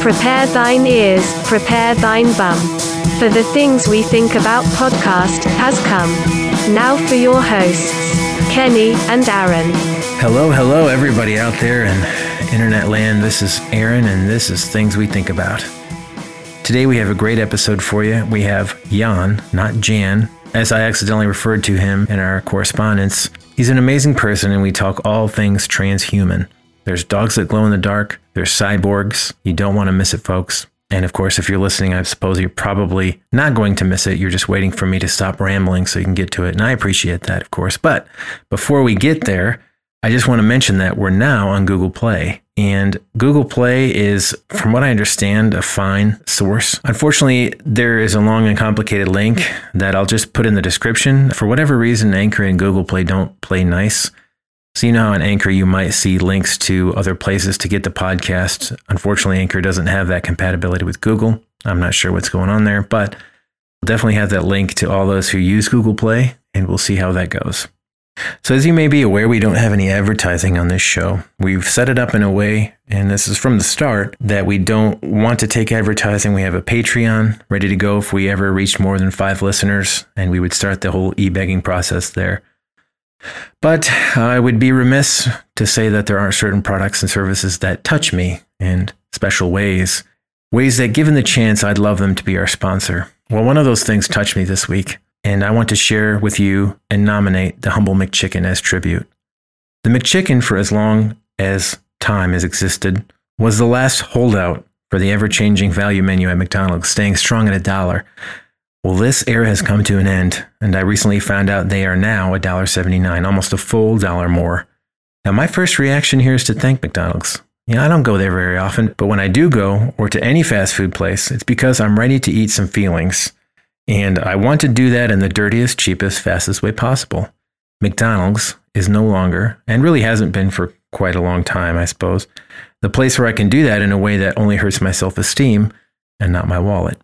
Prepare thine ears, prepare thine bum. For the Things We Think About podcast has come. Now for your hosts, Kenny and Aaron. Hello, hello, everybody out there in internet land. This is Aaron, and this is Things We Think About. Today we have a great episode for you. We have Jan, not Jan, as I accidentally referred to him in our correspondence. He's an amazing person, and we talk all things transhuman. There's dogs that glow in the dark, there's cyborgs. You don't want to miss it, folks. And of course, if you're listening, I suppose you're probably not going to miss it. You're just waiting for me to stop rambling so you can get to it. And I appreciate that, of course. But before we get there, I just want to mention that we're now on Google Play. And Google Play is, from what I understand, a fine source. Unfortunately, there is a long and complicated link that I'll just put in the description. For whatever reason, Anchor and Google Play don't play nice. So, you know, how on Anchor, you might see links to other places to get the podcast. Unfortunately, Anchor doesn't have that compatibility with Google. I'm not sure what's going on there, but we'll definitely have that link to all those who use Google Play, and we'll see how that goes. So, as you may be aware, we don't have any advertising on this show. We've set it up in a way, and this is from the start, that we don't want to take advertising. We have a Patreon ready to go if we ever reach more than five listeners, and we would start the whole e begging process there. But I would be remiss to say that there are certain products and services that touch me in special ways, ways that, given the chance, I'd love them to be our sponsor. Well, one of those things touched me this week, and I want to share with you and nominate the Humble McChicken as tribute. The McChicken, for as long as time has existed, was the last holdout for the ever changing value menu at McDonald's, staying strong at a dollar. Well, this era has come to an end, and I recently found out they are now $1.79, almost a full dollar more. Now, my first reaction here is to thank McDonald's. Yeah, I don't go there very often, but when I do go, or to any fast food place, it's because I'm ready to eat some feelings. And I want to do that in the dirtiest, cheapest, fastest way possible. McDonald's is no longer, and really hasn't been for quite a long time, I suppose, the place where I can do that in a way that only hurts my self esteem and not my wallet.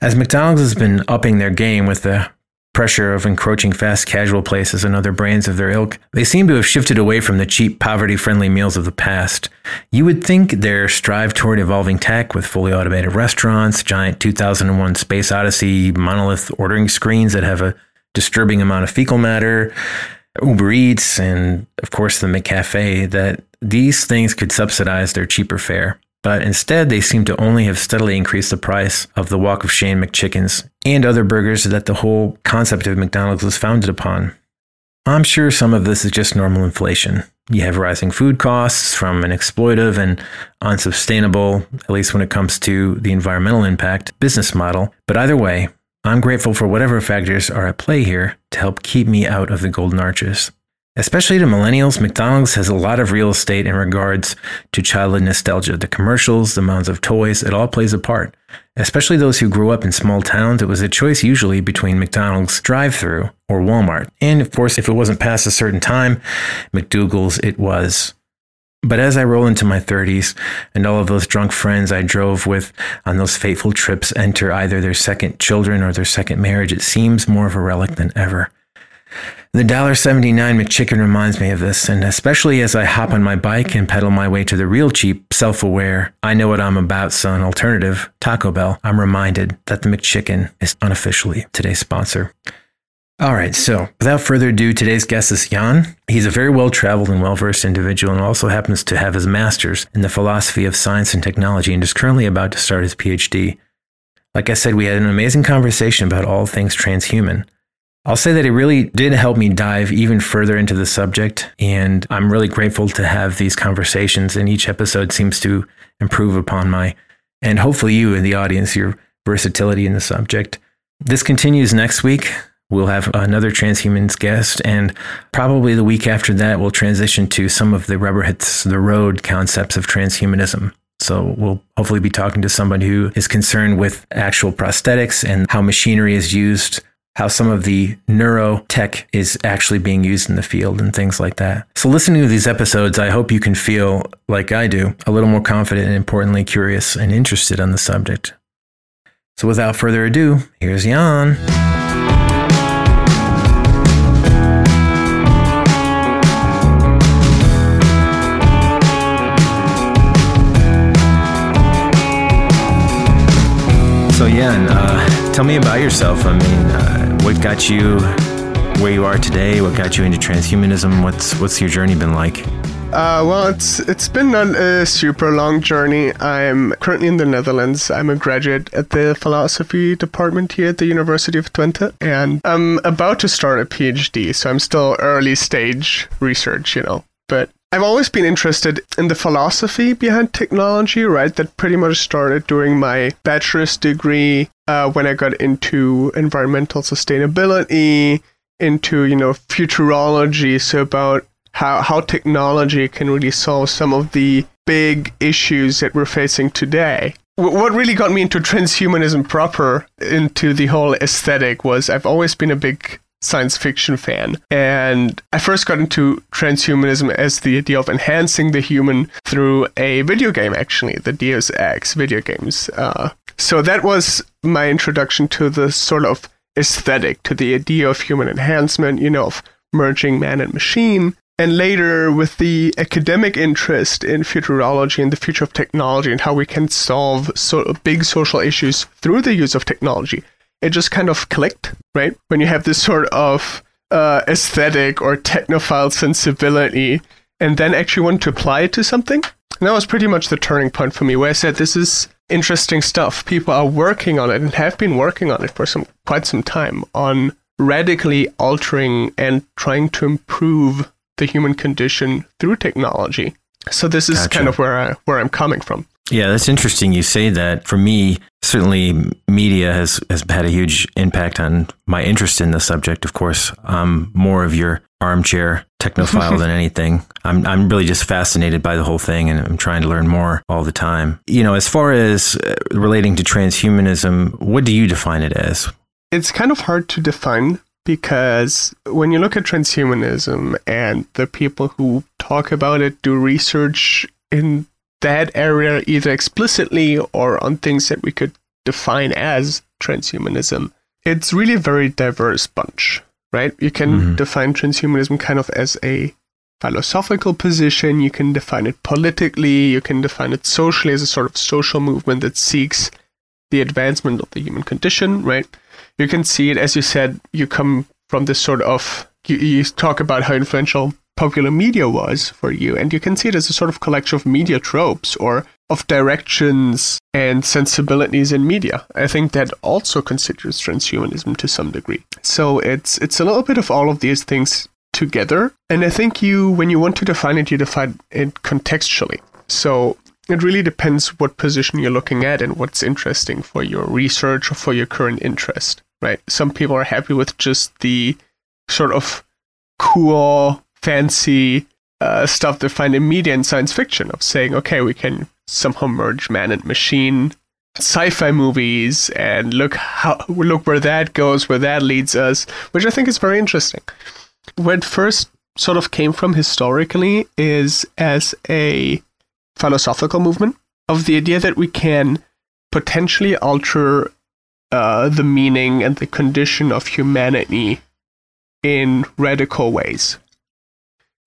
As McDonald's has been upping their game with the pressure of encroaching fast casual places and other brands of their ilk, they seem to have shifted away from the cheap, poverty friendly meals of the past. You would think their strive toward evolving tech with fully automated restaurants, giant 2001 Space Odyssey monolith ordering screens that have a disturbing amount of fecal matter, Uber Eats, and of course the McCafe, that these things could subsidize their cheaper fare but instead they seem to only have steadily increased the price of the Walk of Shame McChickens and other burgers that the whole concept of McDonald's was founded upon. I'm sure some of this is just normal inflation. You have rising food costs from an exploitive and unsustainable, at least when it comes to the environmental impact, business model. But either way, I'm grateful for whatever factors are at play here to help keep me out of the golden arches. Especially to millennials, McDonald's has a lot of real estate in regards to childhood nostalgia. The commercials, the mounds of toys, it all plays a part. Especially those who grew up in small towns, it was a choice usually between McDonald's drive through or Walmart. And of course, if it wasn't past a certain time, McDougal's it was. But as I roll into my 30s and all of those drunk friends I drove with on those fateful trips enter either their second children or their second marriage, it seems more of a relic than ever. The $1.79 McChicken reminds me of this, and especially as I hop on my bike and pedal my way to the real cheap, self aware, I know what I'm about, son alternative, Taco Bell, I'm reminded that the McChicken is unofficially today's sponsor. All right, so without further ado, today's guest is Jan. He's a very well traveled and well versed individual and also happens to have his master's in the philosophy of science and technology and is currently about to start his PhD. Like I said, we had an amazing conversation about all things transhuman. I'll say that it really did help me dive even further into the subject. And I'm really grateful to have these conversations. And each episode seems to improve upon my, and hopefully you in the audience, your versatility in the subject. This continues next week. We'll have another transhumans guest, and probably the week after that, we'll transition to some of the rubber hits the road concepts of transhumanism. So we'll hopefully be talking to somebody who is concerned with actual prosthetics and how machinery is used how some of the neurotech is actually being used in the field and things like that. So, listening to these episodes, I hope you can feel, like I do, a little more confident and importantly curious and interested on the subject. So, without further ado, here's Jan. So, and uh, tell me about yourself. I mean, uh, what got you where you are today? What got you into transhumanism? What's what's your journey been like? Uh, well, it's it's been not a super long journey. I'm currently in the Netherlands. I'm a graduate at the philosophy department here at the University of Twente, and I'm about to start a PhD. So I'm still early stage research, you know. But I've always been interested in the philosophy behind technology, right? That pretty much started during my bachelor's degree uh, when I got into environmental sustainability, into you know futurology, so about how how technology can really solve some of the big issues that we're facing today. What really got me into transhumanism proper, into the whole aesthetic, was I've always been a big science fiction fan. And I first got into transhumanism as the idea of enhancing the human through a video game, actually, the Deus Ex video games. Uh, so that was my introduction to the sort of aesthetic, to the idea of human enhancement, you know, of merging man and machine. And later, with the academic interest in futurology and the future of technology and how we can solve so big social issues through the use of technology, it just kind of clicked, right? When you have this sort of uh, aesthetic or technophile sensibility and then actually want to apply it to something. And that was pretty much the turning point for me, where I said, this is interesting stuff. People are working on it and have been working on it for some quite some time on radically altering and trying to improve the human condition through technology. So this is gotcha. kind of where I where I'm coming from. Yeah, that's interesting you say that. For me, certainly media has has had a huge impact on my interest in the subject. Of course, I'm more of your armchair technophile than anything. I'm I'm really just fascinated by the whole thing and I'm trying to learn more all the time. You know, as far as uh, relating to transhumanism, what do you define it as? It's kind of hard to define because when you look at transhumanism and the people who talk about it do research in that area either explicitly or on things that we could define as transhumanism, it's really a very diverse bunch, right? You can mm-hmm. define transhumanism kind of as a philosophical position, you can define it politically, you can define it socially as a sort of social movement that seeks the advancement of the human condition, right? You can see it, as you said, you come from this sort of, you, you talk about how influential popular media was for you, and you can see it as a sort of collection of media tropes or of directions and sensibilities in media. I think that also considers transhumanism to some degree. So it's it's a little bit of all of these things together. And I think you when you want to define it, you define it contextually. So it really depends what position you're looking at and what's interesting for your research or for your current interest right? Some people are happy with just the sort of cool, fancy uh, stuff they find in media and science fiction of saying, okay, we can somehow merge man and machine sci-fi movies and look how look where that goes, where that leads us, which I think is very interesting. Where it first sort of came from historically is as a philosophical movement of the idea that we can potentially alter uh, the meaning and the condition of humanity in radical ways,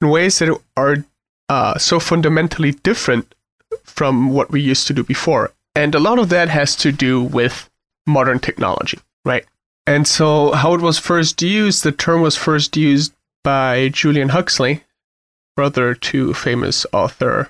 in ways that are uh, so fundamentally different from what we used to do before. And a lot of that has to do with modern technology, right? And so, how it was first used, the term was first used by Julian Huxley, brother to famous author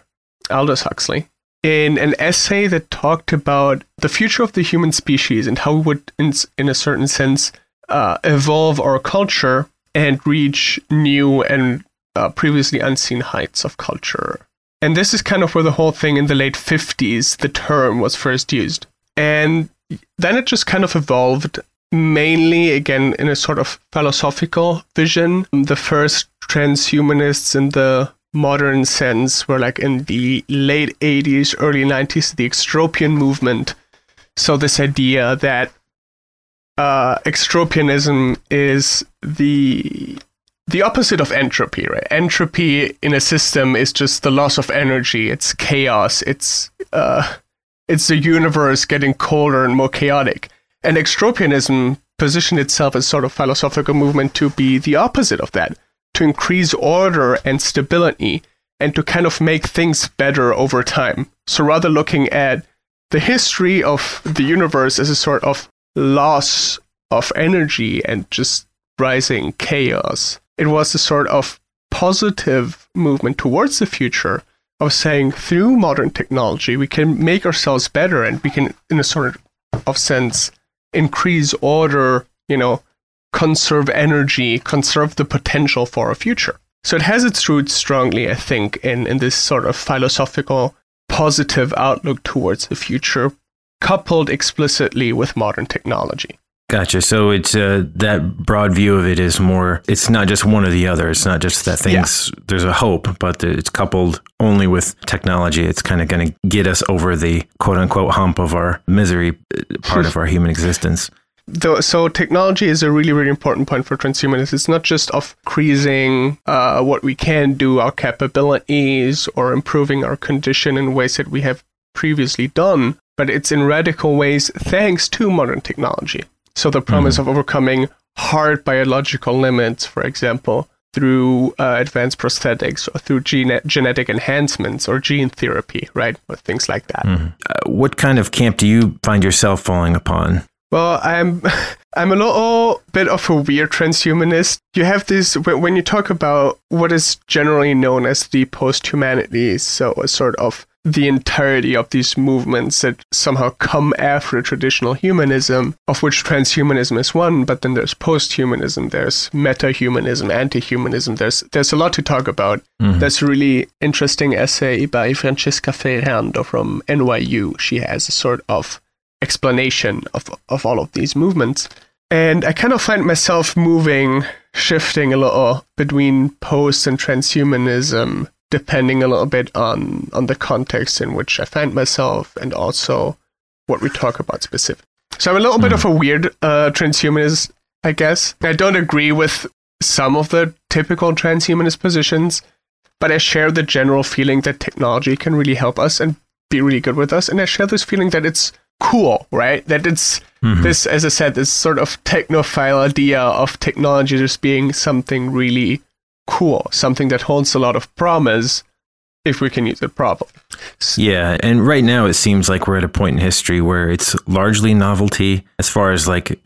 Aldous Huxley, in an essay that talked about the future of the human species and how we would, in, in a certain sense, uh, evolve our culture and reach new and uh, previously unseen heights of culture. And this is kind of where the whole thing in the late 50s, the term was first used. And then it just kind of evolved mainly again in a sort of philosophical vision. The first transhumanists in the modern sense were like in the late 80s, early 90s, the extropian movement. So, this idea that uh, extropianism is the the opposite of entropy, right? Entropy in a system is just the loss of energy. It's chaos. It's uh, it's the universe getting colder and more chaotic. And extropianism positioned itself as sort of philosophical movement to be the opposite of that to increase order and stability and to kind of make things better over time. So rather looking at the history of the universe as a sort of loss of energy and just rising chaos. It was a sort of positive movement towards the future of saying through modern technology we can make ourselves better and we can in a sort of sense increase order, you know, conserve energy, conserve the potential for a future. So it has its roots strongly, I think, in, in this sort of philosophical positive outlook towards the future, coupled explicitly with modern technology. Gotcha. So it's uh, that broad view of it is more. It's not just one or the other. It's not just that things. Yeah. There's a hope, but it's coupled only with technology. It's kind of going to get us over the quote unquote hump of our misery uh, part of our human existence so technology is a really really important point for transhumanists it's not just of increasing uh, what we can do our capabilities or improving our condition in ways that we have previously done but it's in radical ways thanks to modern technology so the promise mm-hmm. of overcoming hard biological limits for example through uh, advanced prosthetics or through gene- genetic enhancements or gene therapy, right? Or things like that. Mm-hmm. Uh, what kind of camp do you find yourself falling upon? Well, I'm I'm a little bit of a weird transhumanist. You have this when you talk about what is generally known as the post-humanities, so a sort of the entirety of these movements that somehow come after traditional humanism, of which transhumanism is one, but then there's post-humanism, there's meta-humanism, anti-humanism. There's there's a lot to talk about. Mm-hmm. There's a really interesting essay by Francesca Ferrando from NYU. She has a sort of explanation of, of all of these movements. And I kind of find myself moving, shifting a little between post and transhumanism, depending a little bit on, on the context in which I find myself and also what we talk about specifically. So I'm a little mm. bit of a weird uh, transhumanist, I guess. I don't agree with some of the typical transhumanist positions, but I share the general feeling that technology can really help us and be really good with us. And I share this feeling that it's cool, right? That it's mm-hmm. this, as I said, this sort of technophile idea of technology just being something really cool, something that holds a lot of promise if we can use it properly. Yeah, and right now it seems like we're at a point in history where it's largely novelty as far as like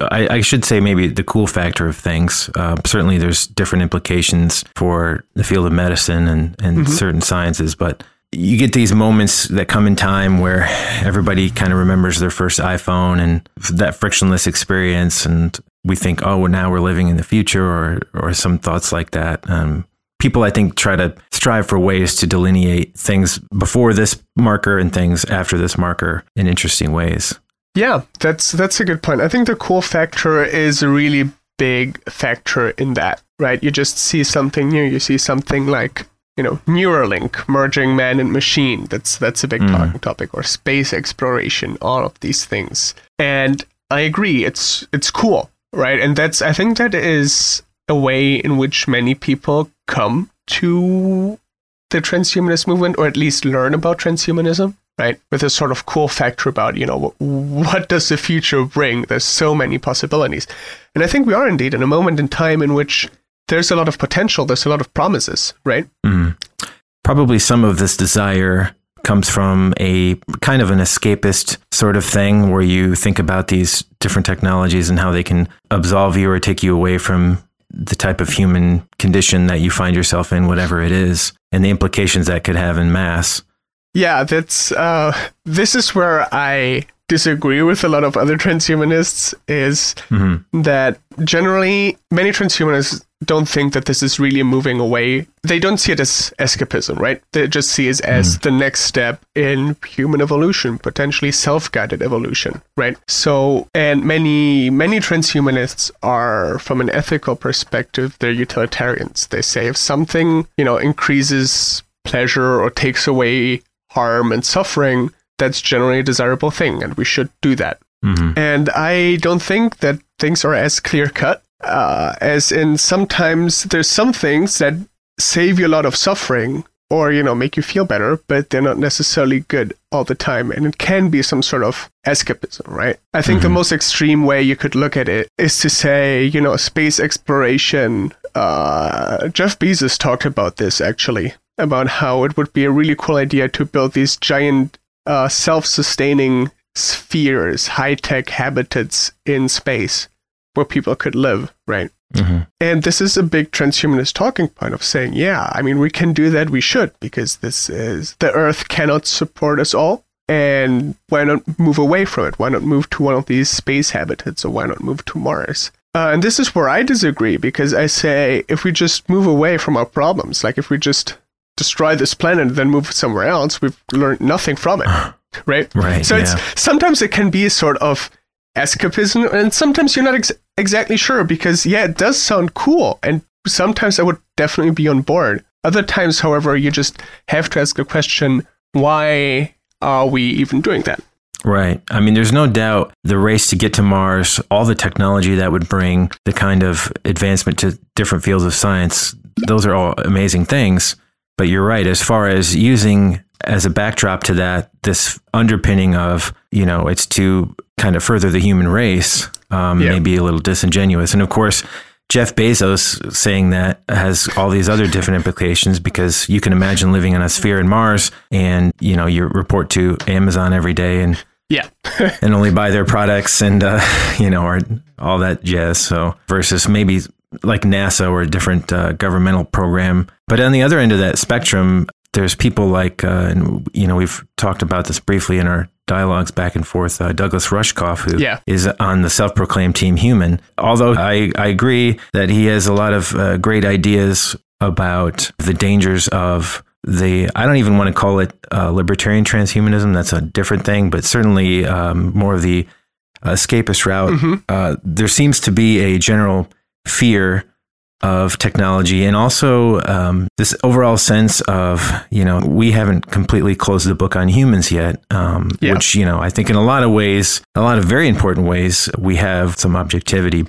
I, I should say maybe the cool factor of things. Uh, certainly, there's different implications for the field of medicine and and mm-hmm. certain sciences, but you get these moments that come in time where everybody kind of remembers their first iPhone and that frictionless experience, and we think, oh, well, now we're living in the future, or or some thoughts like that. Um, people, I think, try to strive for ways to delineate things before this marker and things after this marker in interesting ways. Yeah, that's that's a good point. I think the cool factor is a really big factor in that, right? You just see something new. You see something like you know, Neuralink merging man and machine. That's that's a big mm. talking topic, or space exploration. All of these things, and I agree. It's it's cool, right? And that's I think that is a way in which many people come to the transhumanist movement, or at least learn about transhumanism, right? With a sort of cool factor about, you know, what, what does the future bring? There's so many possibilities. And I think we are indeed in a moment in time in which there's a lot of potential, there's a lot of promises, right? Mm. Probably some of this desire comes from a kind of an escapist sort of thing where you think about these different technologies and how they can absolve you or take you away from the type of human condition that you find yourself in, whatever it is, and the implications that could have in mass. Yeah, that's uh, this is where I disagree with a lot of other transhumanists is mm-hmm. that generally many transhumanists don't think that this is really moving away. They don't see it as escapism, right? They just see it as mm. the next step in human evolution, potentially self-guided evolution, right? So, and many many transhumanists are from an ethical perspective, they're utilitarians. They say if something, you know, increases pleasure or takes away harm and suffering, that's generally a desirable thing and we should do that. Mm-hmm. And I don't think that things are as clear cut uh, as in sometimes there's some things that save you a lot of suffering or you know make you feel better but they're not necessarily good all the time and it can be some sort of escapism right i think mm-hmm. the most extreme way you could look at it is to say you know space exploration uh, jeff bezos talked about this actually about how it would be a really cool idea to build these giant uh, self-sustaining spheres, high-tech habitats in space where people could live, right? hmm And this is a big transhumanist talking point of saying, yeah, I mean, we can do that, we should, because this is the Earth cannot support us all. And why not move away from it? Why not move to one of these space habitats, or why not move to Mars? Uh, and this is where I disagree, because I say if we just move away from our problems, like if we just destroy this planet and then move somewhere else, we've learned nothing from it, right? Right, So yeah. it's sometimes it can be a sort of escapism, and sometimes you're not ex- exactly sure because yeah, it does sound cool, and sometimes I would definitely be on board. Other times, however, you just have to ask the question: Why are we even doing that? Right. I mean, there's no doubt the race to get to Mars, all the technology that would bring the kind of advancement to different fields of science, those are all amazing things. But you're right. As far as using as a backdrop to that, this underpinning of, you know, it's to kind of further the human race, um, Yeah. may be a little disingenuous. And of course, Jeff Bezos saying that has all these other different implications because you can imagine living in a sphere in Mars and, you know, you report to Amazon every day and Yeah, and only buy their products and uh, you know or all that jazz. So versus maybe like NASA or a different uh, governmental program. But on the other end of that spectrum, there's people like uh, and you know we've talked about this briefly in our dialogues back and forth. Uh, Douglas Rushkoff, who is Yeah. on the self-proclaimed Team Human. Although I I agree that he has a lot of uh, great ideas about the dangers of the I don't even want to call it uh, libertarian transhumanism. That's a different thing, but certainly um, more of the escapist route. Mhm. Uh, there seems to be a general fear of technology and also um, this overall sense of you know we haven't completely closed the book on humans yet um, Yeah. which you know i think in a lot of ways a lot of very important ways we have some objectivity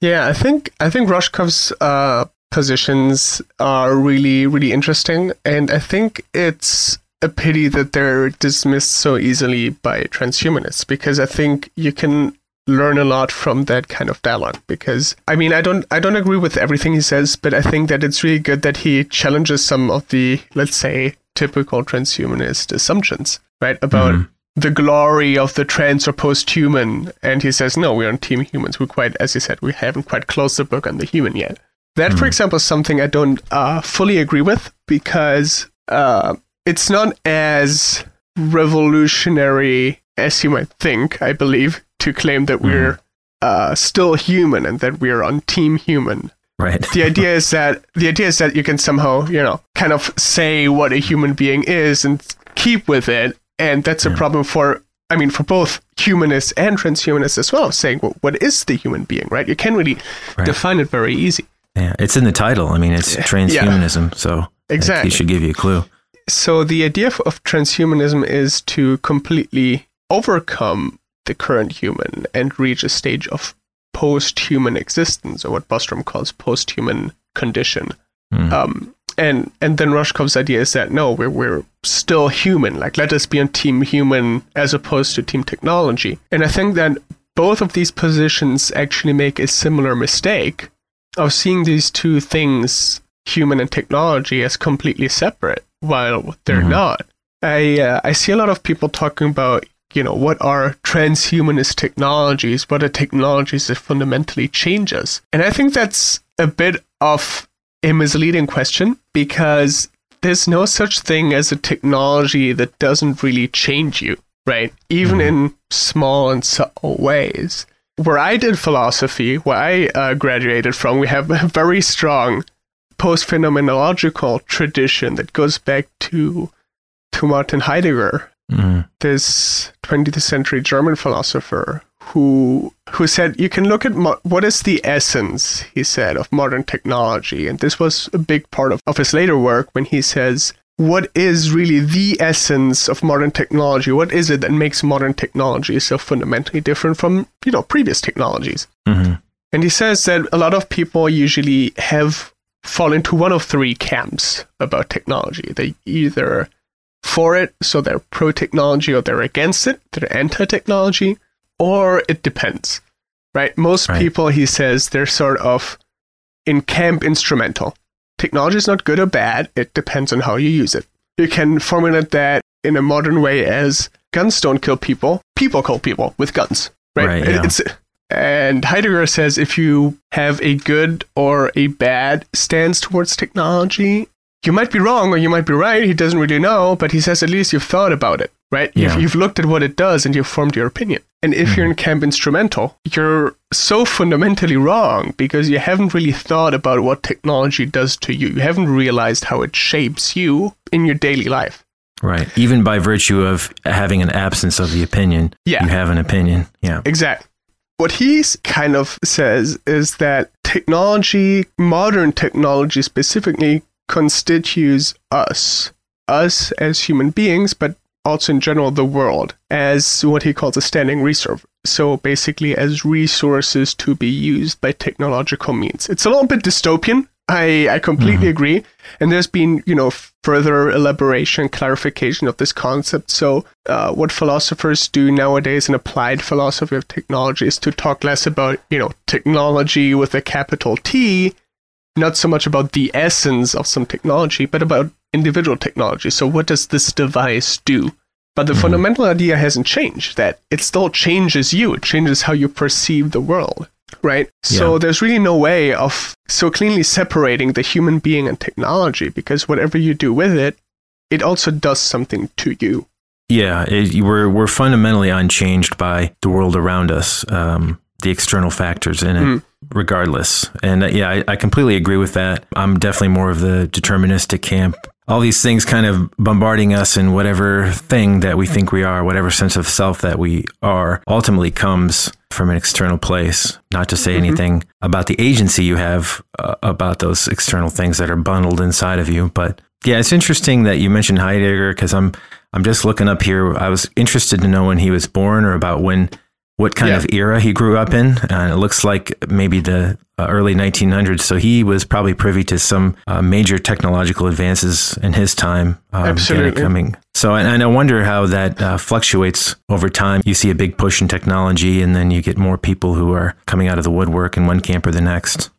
yeah. I think I think Rushkoff's uh, positions are really really interesting, and I think it's a pity that they're dismissed so easily by transhumanists because I think you can learn a lot from that kind of dialogue because I mean I don't I don't agree with everything he says but I think that it's really good that he challenges some of the let's say typical transhumanist assumptions right about Mhm. the glory of the trans or post-human. And he says no we're on team humans. We quite as you said we haven't quite closed the book on the human yet. That for example is something I don't uh, fully agree with because uh, it's not as revolutionary as you might think, I believe, to claim that we're uh, still human and that we're on team human. right The idea is that the idea is that you can somehow, you know, kind of say what a human being is and keep with it, and that's a problem for. I mean, for both humanists and transhumanists as well, saying, well, what is the human being, right? You can really Right. define it very easy. yeah it's in the title i mean it's transhumanism so Exactly. he should give you a clue So the idea of transhumanism is to completely overcome the current human and reach a stage of post-human existence, or what Bostrom calls post-human condition. Mm. Um, and and then Rushkoff's idea is that no, we're we're still human. Like let us be on team human as opposed to team technology. And I think that both of these positions actually make a similar mistake of seeing these two things, human and technology, as completely separate, while they're Mhm. not. I uh, I see a lot of people talking about you know what are transhumanist technologies, what are technologies that fundamentally change us, and I think that's a bit of a misleading question because there's no such thing as a technology that doesn't really change you, right? Even in small and subtle ways. Where I did philosophy, where I uh, graduated from, we have a very strong post phenomenological tradition that goes back to to Martin Heidegger, Mm. this 20th century German philosopher who who said you can look at mo- what is the essence he said of modern technology and this was a big part of, of his later work when he says what is really the essence of modern technology what is it that makes modern technology so fundamentally different from you know previous technologies hmm and he says that a lot of people usually have fall into one of three camps about technology. They either for it, so they're pro technology, or they're against it, they're anti technology, or it depends. Right? Most Right. people, he says, they're sort of in camp instrumental. Technology is not good or bad, it depends on how you use it. You can formulate that in a modern way as guns don't kill people, people kill people with guns. Right. Right, yeah. It's, and Heidegger says if you have a good or a bad stance towards technology, you might be wrong or you might be right. He doesn't really know, but he says at least you've thought about it, right? Yeah. You've, you've looked at what it does and you've formed your opinion. And if you're mm-hmm. in camp instrumental, you're so fundamentally wrong because you haven't really thought about what technology does to you. You haven't realized how it shapes you in your daily life. Right. Even by virtue of having an absence of the opinion, Yeah. you have an opinion. Yeah. Exactly. What he kind of says is that technology, modern technology specifically, constitutes us, us as human beings, but also in general the world, as what he calls a standing reserve. So basically, as resources to be used by technological means. It's a little bit dystopian. I, I completely agree. And there's been, you know, further elaboration, clarification of this concept. So, uh, what philosophers do nowadays in applied philosophy of technology is to talk less about, you know, technology with a capital T, not so much about the essence of some technology, but about individual technology. So, what does this device do? But the fundamental idea hasn't changed, that it still changes you, it changes how you perceive the world, right? So, Yeah. there's really no way of so cleanly separating the human being and technology because whatever you do with it, it also does something to you. Yeah, it, we're we're fundamentally unchanged by the world around us, um, the external factors in it, Mm. Regardless. And uh, yeah, I, I completely agree with that. I'm definitely more of the deterministic camp. All these things kind of bombarding us in whatever thing that we think we are, whatever sense of self that we are, ultimately comes from an external place. Not to say anything about the agency you have uh, about those external things that are bundled inside of you, but yeah, it's interesting that you mentioned Heidegger because I'm I'm just looking up here. I was interested to know when he was born or about when what kind Yeah. of era he grew up in. And it looks like maybe the uh, early 1900s. So he was probably privy to some uh, major technological advances in his time. Um, Absolutely. Coming. So, and, and I wonder how that uh, fluctuates over time. You see a big push in technology, and then you get more people who are coming out of the woodwork in one camp or the next.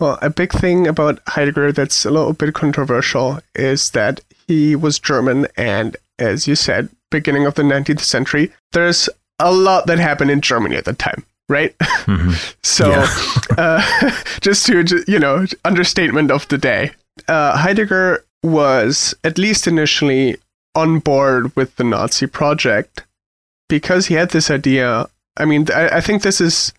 Well, a big thing about Heidegger that's a little bit controversial is that he was German, and as you said, beginning of the 19th century, there's a lot that happened in Germany at the time, right? so, uh, just to, you know, understatement of the day, uh, Heidegger was, at least initially, on board with the Nazi project because he had this idea. I mean, I, I think this is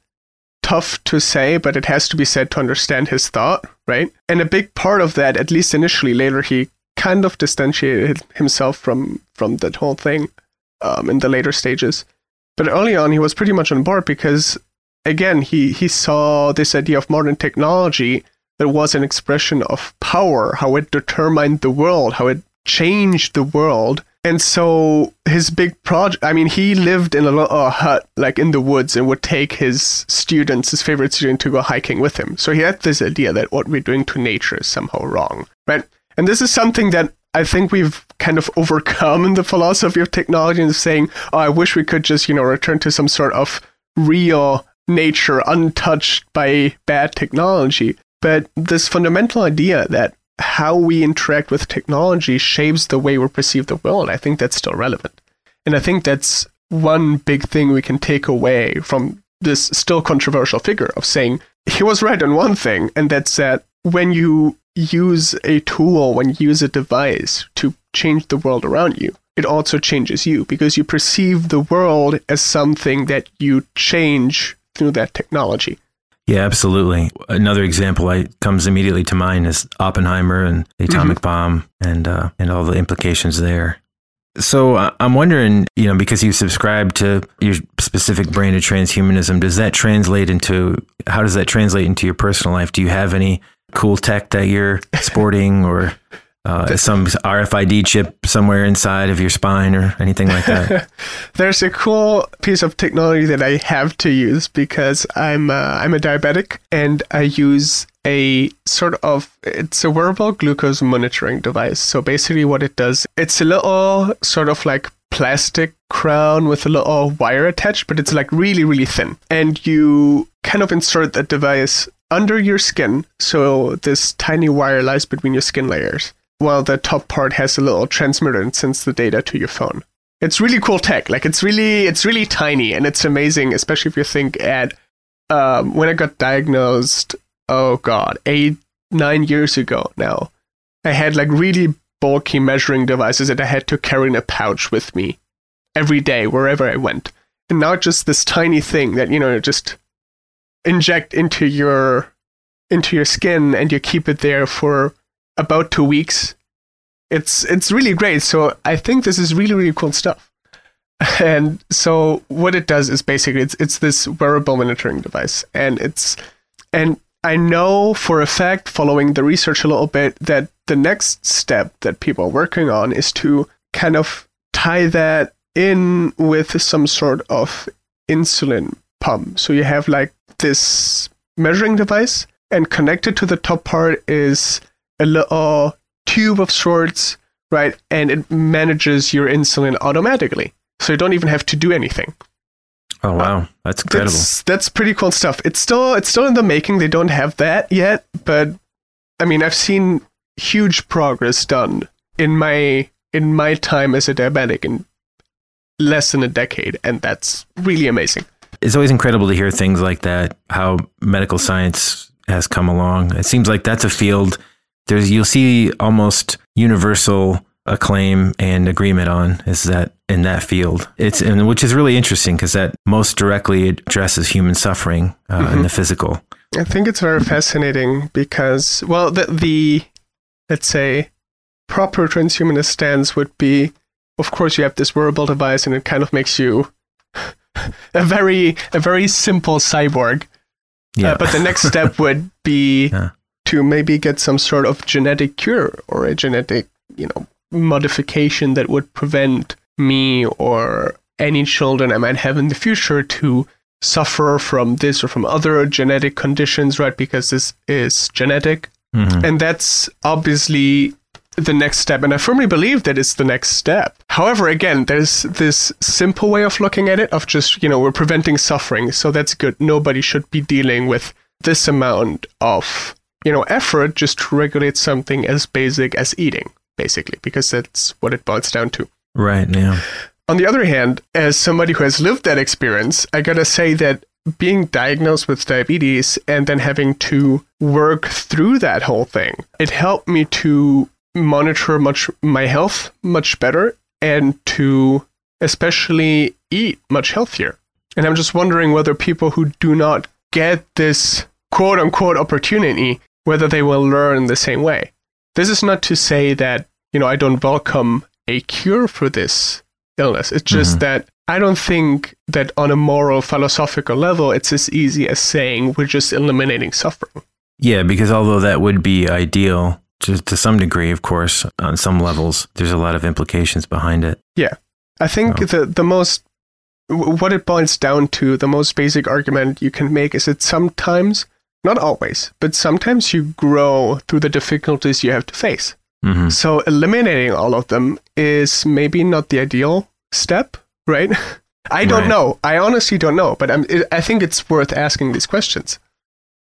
tough to say, but it has to be said to understand his thought, right? And a big part of that, at least initially, later he kind of distantiated himself from from that whole thing um, in the later stages. But early on, he was pretty much on board because, again, he he saw this idea of modern technology that was an expression of power, how it determined the world, how it changed the world. And so his big project, I mean, he lived in a little hut, like in the woods, and would take his students, his favorite student, to go hiking with him. So he had this idea that what we're doing to nature is somehow wrong, right? And this is something that I think we've kind of overcome the philosophy of technology and saying, oh, I wish we could just, you know, return to some sort of real nature untouched by bad technology. But this fundamental idea that how we interact with technology shapes the way we perceive the world, I think that's still relevant. And I think that's one big thing we can take away from this still controversial figure of saying he was right on one thing, and that's that when you use a tool, when you use a device to change the world around you, it also changes you because you perceive the world as something that you change through that technology. Yeah, absolutely. Another example I comes immediately to mind is Oppenheimer and the atomic bomb and uh, and all the implications there. So uh, I'm wondering, you know, because you subscribe to your specific brand of transhumanism, does that translate into how does that translate into your personal life? Do you have any cool tech that you're sporting or uh, some RFID chip somewhere inside of your spine or anything like that? There's a cool piece of technology that I have to use because I'm uh, I'm a diabetic and I use a sort of it's a wearable glucose monitoring device. So basically what it does, it's a little sort of like plastic crown with a little wire attached, but it's like really really thin. And you kind of insert that device under your skin. So this tiny wire lies between your skin layers. while the top part has a little transmitter and sends the data to your phone. It's really cool tech. Like it's really it's really tiny and it's amazing, especially if you think at um, when I got diagnosed. Oh God, eight nine years ago now. I had like really bulky measuring devices that I had to carry in a pouch with me every day wherever I went. And now just this tiny thing that, you know, just inject into your into your skin and you keep it there for about two weeks. It's it's really great. So I think this is really, really cool stuff. And so what it does is basically it's it's this wearable monitoring device. And it's and I know for a fact, following the research a little bit, that the next step that people are working on is to kind of tie that in with some sort of insulin pump. So you have like this measuring device, and connected to the top part is a little tube of sorts, right? And it manages your insulin automatically. So you don't even have to do anything. Oh uh, wow, that's incredible. That's, that's pretty cool stuff. It's still it's still in the making. They don't have that yet, but I mean, I've seen huge progress done in my in my time as a diabetic in less than a decade, and that's really amazing. It's always incredible to hear things like that. How medical science has come along. It seems like that's a field. There's you'll see almost universal acclaim and agreement on is that in that field it's and which is really interesting because that most directly addresses human suffering uh, mm-hmm. in the physical i think it's very fascinating because well the, the let's say proper transhumanist stance would be of course you have this wearable device and it kind of makes you a very a very simple cyborg uh, yeah. Uh, but the next step would be yeah. to maybe get some sort of genetic cure or a genetic you know modification that would prevent me or any children I might have in the future to suffer from this or from other genetic conditions, right? Because this is genetic. Mm-hmm. And that's obviously the next step. And I firmly believe that it's the next step. However, again, there's this simple way of looking at it of just, you know, we're preventing suffering. So that's good. Nobody should be dealing with this amount of, you know, effort just to regulate something as basic as eating basically, because that's what it boils down to. Right, now. On the other hand, as somebody who has lived that experience, I gotta say that being diagnosed with diabetes and then having to work through that whole thing, it helped me to monitor much my health much better and to especially eat much healthier. And I'm just wondering whether people who do not get this quote unquote opportunity, whether they will learn the same way. This is not to say that, you know, I don't welcome a cure for this illness. It's just mm-hmm. that I don't think that on a moral, philosophical level, it's as easy as saying we're just eliminating suffering. Yeah, because although that would be ideal to, to some degree, of course, on some levels, there's a lot of implications behind it. Yeah. I think so. the, the most, what it boils down to, the most basic argument you can make is that sometimes not always, but sometimes you grow through the difficulties you have to face. Mm-hmm. So eliminating all of them is maybe not the ideal step, right? I don't right. know. I honestly don't know, but I'm, I think it's worth asking these questions.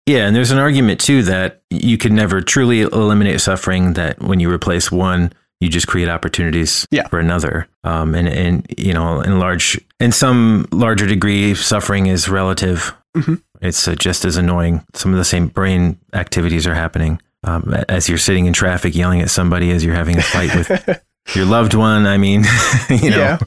Yeah, and there's an argument too that you can never truly eliminate suffering. That when you replace one, you just create opportunities yeah. for another. Um, and and you know, in large, in some larger degree, suffering is relative. Mm-hmm. It's uh, just as annoying. Some of the same brain activities are happening um, as you're sitting in traffic yelling at somebody as you're having a fight with your loved one. I mean, you know. Yeah.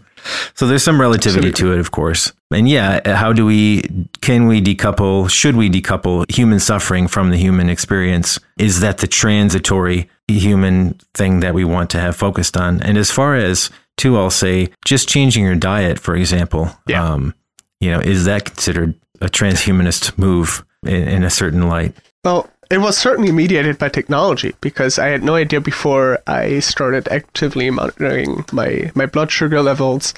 So there's some relativity Absolutely. to it, of course. And yeah, how do we, can we decouple, should we decouple human suffering from the human experience? Is that the transitory human thing that we want to have focused on? And as far as, too, I'll say, just changing your diet, for example, yeah. um, you know, is that considered a transhumanist move in, in a certain light? Well, it was certainly mediated by technology because I had no idea before I started actively monitoring my, my blood sugar levels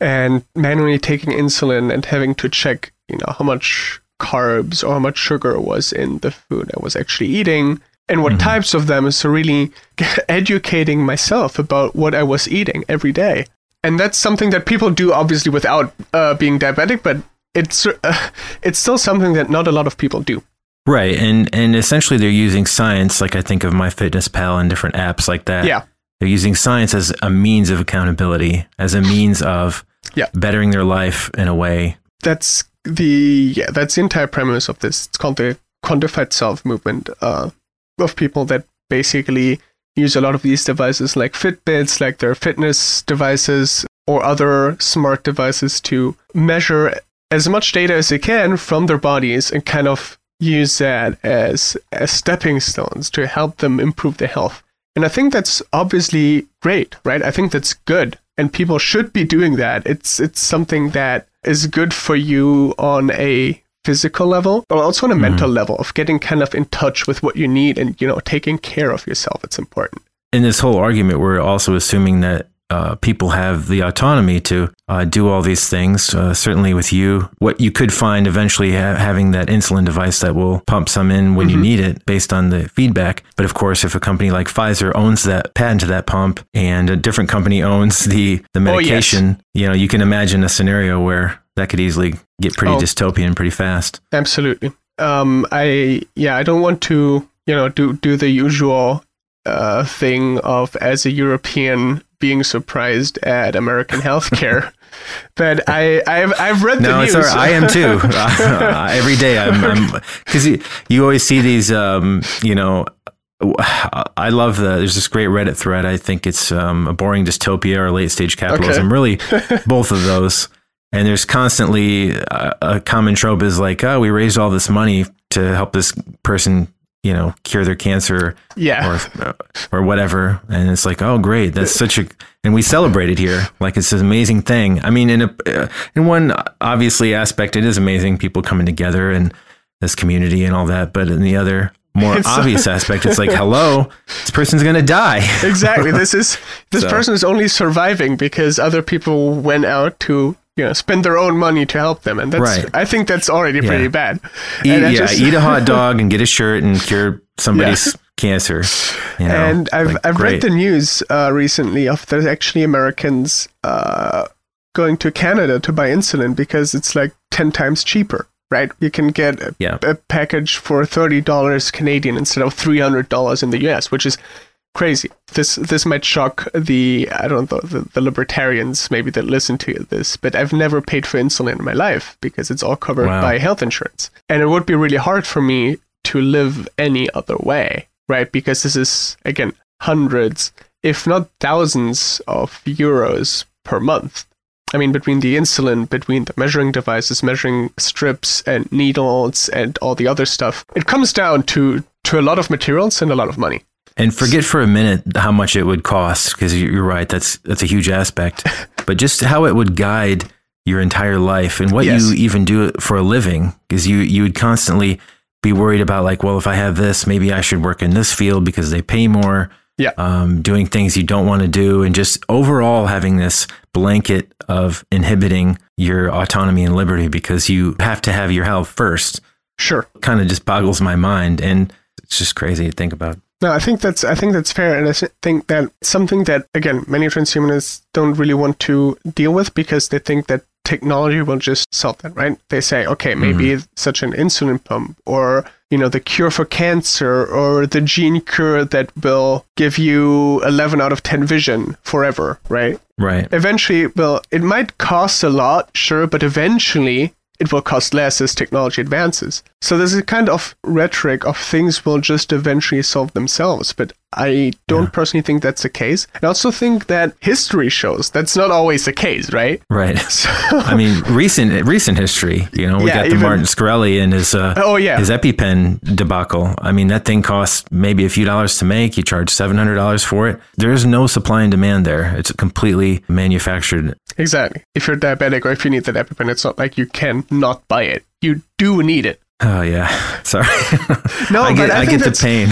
and manually taking insulin and having to check, you know, how much carbs or how much sugar was in the food I was actually eating and what mm-hmm. types of them. So really educating myself about what I was eating every day. And that's something that people do obviously without uh, being diabetic, but it's uh, it's still something that not a lot of people do. Right. And and essentially they're using science, like I think of MyFitnessPal and different apps like that. Yeah. They're using science as a means of accountability, as a means of Yeah. bettering their life in a way. That's the yeah, that's the entire premise of this. It's called the quantified self movement uh, of people that basically use a lot of these devices like Fitbits, like their fitness devices or other smart devices to measure as much data as they can from their bodies and kind of use that as as stepping stones to help them improve their health. And I think that's obviously great, right? I think that's good and people should be doing that. It's it's something that is good for you on a physical level, but also on a mm-hmm. mental level of getting kind of in touch with what you need and you know taking care of yourself. It's important. In this whole argument, we're also assuming that uh, people have the autonomy to uh, do all these things. Uh, certainly, with you, what you could find eventually ha- having that insulin device that will pump some in when you need it based on the feedback. But of course, if a company like Pfizer owns that patent to that pump and a different company owns the, the Oh, yes. medication, you know, you can imagine a scenario where that could easily get pretty Oh. dystopian pretty fast. Absolutely. Um, I yeah, I don't want to you know do do the usual uh, thing of as a European being surprised at American healthcare, but I I've I've read the No, news. it's all right. I am too. Uh, every day, I'm because you, you always see these. Um, you know, I love the. There's this great Reddit thread. I think it's um, a boring dystopia or late stage capitalism. Really, both of those. And there's constantly a, a common trope is like, oh, we raised all this money to help this person, you know, cure their cancer yeah, or or whatever. And it's like oh great. That's such a and we celebrate it here. Like it's an amazing thing. I mean in a uh, in one obviously aspect it is amazing people coming together and this community and all that. But in the other more It's- obvious aspect it's like hello this person's gonna die. Exactly. This is this So- person is only surviving because other people went out to you know spend their own money to help them, and that's Right. I think that's already pretty bad. eat, yeah just- eat a hot dog and get a shirt and cure somebody's cancer you know? and I've Like, I've read the news uh, recently of there's actually Americans uh, going to Canada to buy insulin because it's like ten times cheaper. Right, you can get a, Yeah. a package for thirty dollars Canadian instead of three hundred dollars in the US, which is crazy. This this might shock the I don't know the, the libertarians maybe that listen to this, but I've never paid for insulin in my life because it's all covered Wow. by health insurance, and it would be really hard for me to live any other way, right? Because this is again hundreds, if not thousands, of euros per month. I mean, between the insulin, between the measuring devices, measuring strips and needles, and all the other stuff, it comes down to to a lot of materials and a lot of money. And forget for a minute how much it would cost, because you're right. That's that's a huge aspect. but just how it would guide your entire life and what Yes. you even do for a living, because you you would constantly be worried about like, well, if I have this, maybe I should work in this field because they pay more. Yeah. Um, doing things you don't want to do, and just overall having this blanket of inhibiting your autonomy and liberty because you have to have your health first. Sure. Kind of just boggles my mind, and it's just crazy to think about. No, I think that's I think that's fair, and I think that something that again many transhumanists don't really want to deal with because they think that technology will just solve that, right? They say, okay, maybe mm-hmm. such an insulin pump, or you know, the cure for cancer, or the gene cure that will give you 11 out of 10 vision forever, right? Right. Eventually, well, it might cost a lot, sure, but eventually it will cost less as technology advances. So there's a kind of rhetoric of things will just eventually solve themselves, but I don't Yeah. personally think that's the case. I also think that history shows that's not always the case, right? Right. So, I mean, recent recent history. You know, we Yeah, got the even- Martin Shkreli and his uh, oh yeah, his EpiPen debacle. I mean, that thing costs maybe a few dollars to make. You charge seven hundred dollars for it. There is no supply and demand there. It's completely manufactured. exactly. If you're diabetic or if you need that EpiPen, it's not like you can not buy it. You do need it. Oh yeah, sorry. No, I get but I I, get the pain.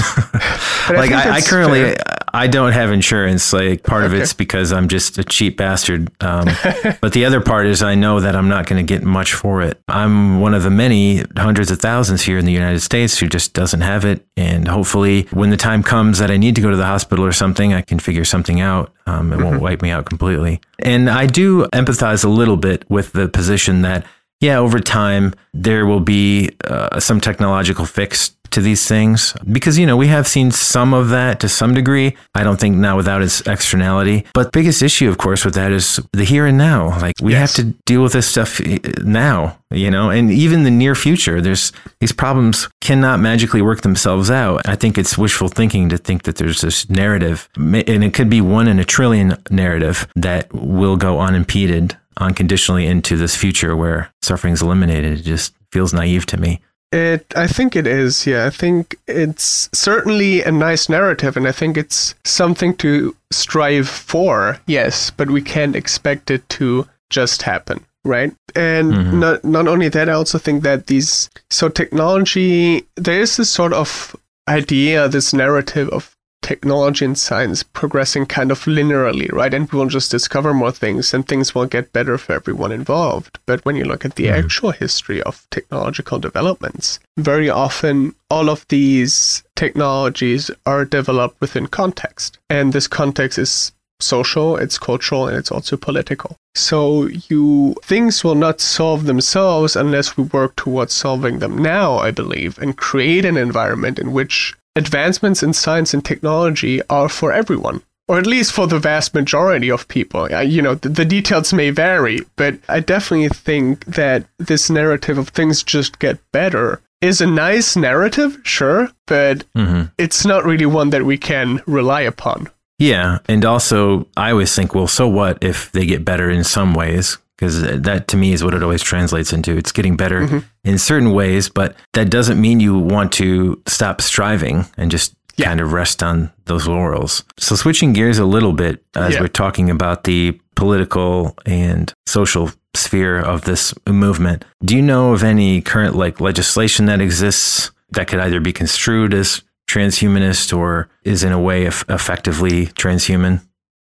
Like I, I currently fair. I don't have insurance. Like part of it's because I'm just a cheap bastard. Um, but the other part is I know that I'm not going to get much for it. I'm one of the many hundreds of thousands here in the United States who just doesn't have it. And hopefully, when the time comes that I need to go to the hospital or something, I can figure something out. Um, it won't wipe me out completely. And I do empathize a little bit with the position that yeah, over time, there will be uh, some technological fix to these things. Because you know we have seen some of that to some degree. I don't think now without its externality. But biggest issue of course with that is the here and now. Like we yes. have to deal with this stuff eh, now you know? And even the near future there's these problems cannot magically work themselves out. I think it's wishful thinking to think that there's this narrative and it could be one in a trillion narrative that will go unimpeded unconditionally into this future where suffering is eliminated. It just feels naive to me. It, I think it is. Yeah, I think it's certainly a nice narrative, and I think it's something to strive for. Yes, but we can't expect it to just happen, right? And mm-hmm. not not only that, I also think that these so technology there is this sort of idea, this narrative of technology and science progressing kind of linearly, right? And we will just discover more things and things will get better for everyone involved. But when you look at the mm. actual history of technological developments, very often all of these technologies are developed within context. And this context is social, it's cultural, and it's also political. So you things will not solve themselves unless we work towards solving them now, I believe, and create an environment in which advancements in science and technology are for everyone or at least for the vast majority of people. You know, the, the, details may vary, but I definitely think that this narrative of things just get better is a nice narrative, sure, but mm-hmm. it's not really one that we can rely upon. Yeah. And also, I always think, well, so what if they get better in some ways? Because that to me is what it always translates into. It's getting better mm-hmm. in certain ways, but that doesn't mean you want to stop striving and just yeah. kind of rest on those laurels. So switching gears a little bit as yeah. we're talking about the political and social sphere of this movement, do you know of any current like legislation that exists that could either be construed as transhumanist or is in a way effectively transhuman?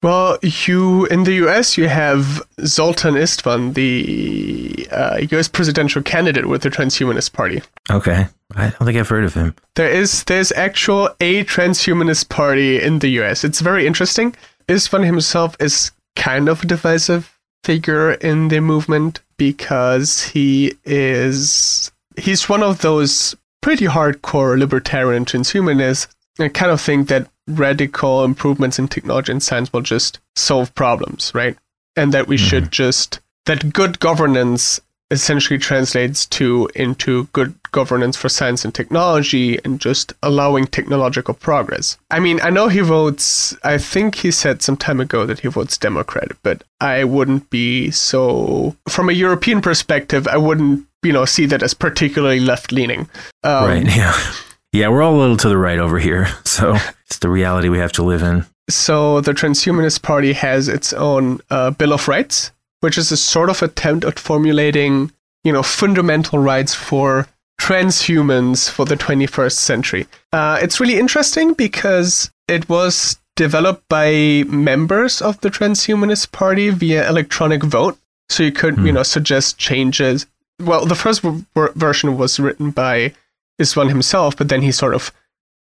Well, you in the U.S. you have Zoltan Istvan, the uh, U.S. presidential candidate with the Transhumanist Party. Okay, I don't think I've heard of him. There is there's actual a Transhumanist Party in the U.S. It's very interesting. Istvan himself is kind of a divisive figure in the movement because he is he's one of those pretty hardcore libertarian transhumanists. I kind of think that radical improvements in technology and science will just solve problems, right? And that we mm-hmm. should just that good governance essentially translates to into good governance for science and technology and just allowing technological progress. I mean, I know he votes I think he said some time ago that he votes Democrat, but I wouldn't be so from a European perspective, I wouldn't, you know, see that as particularly left leaning. Um, right, yeah. Yeah, we're all a little to the right over here. So it's the reality we have to live in. So the Transhumanist Party has its own uh, Bill of Rights, which is a sort of attempt at formulating, you know, fundamental rights for transhumans for the 21st century. Uh, it's really interesting because it was developed by members of the Transhumanist Party via electronic vote. So you could, hmm. you know, suggest changes. Well, the first v- version was written by Istvan himself, but then he sort of,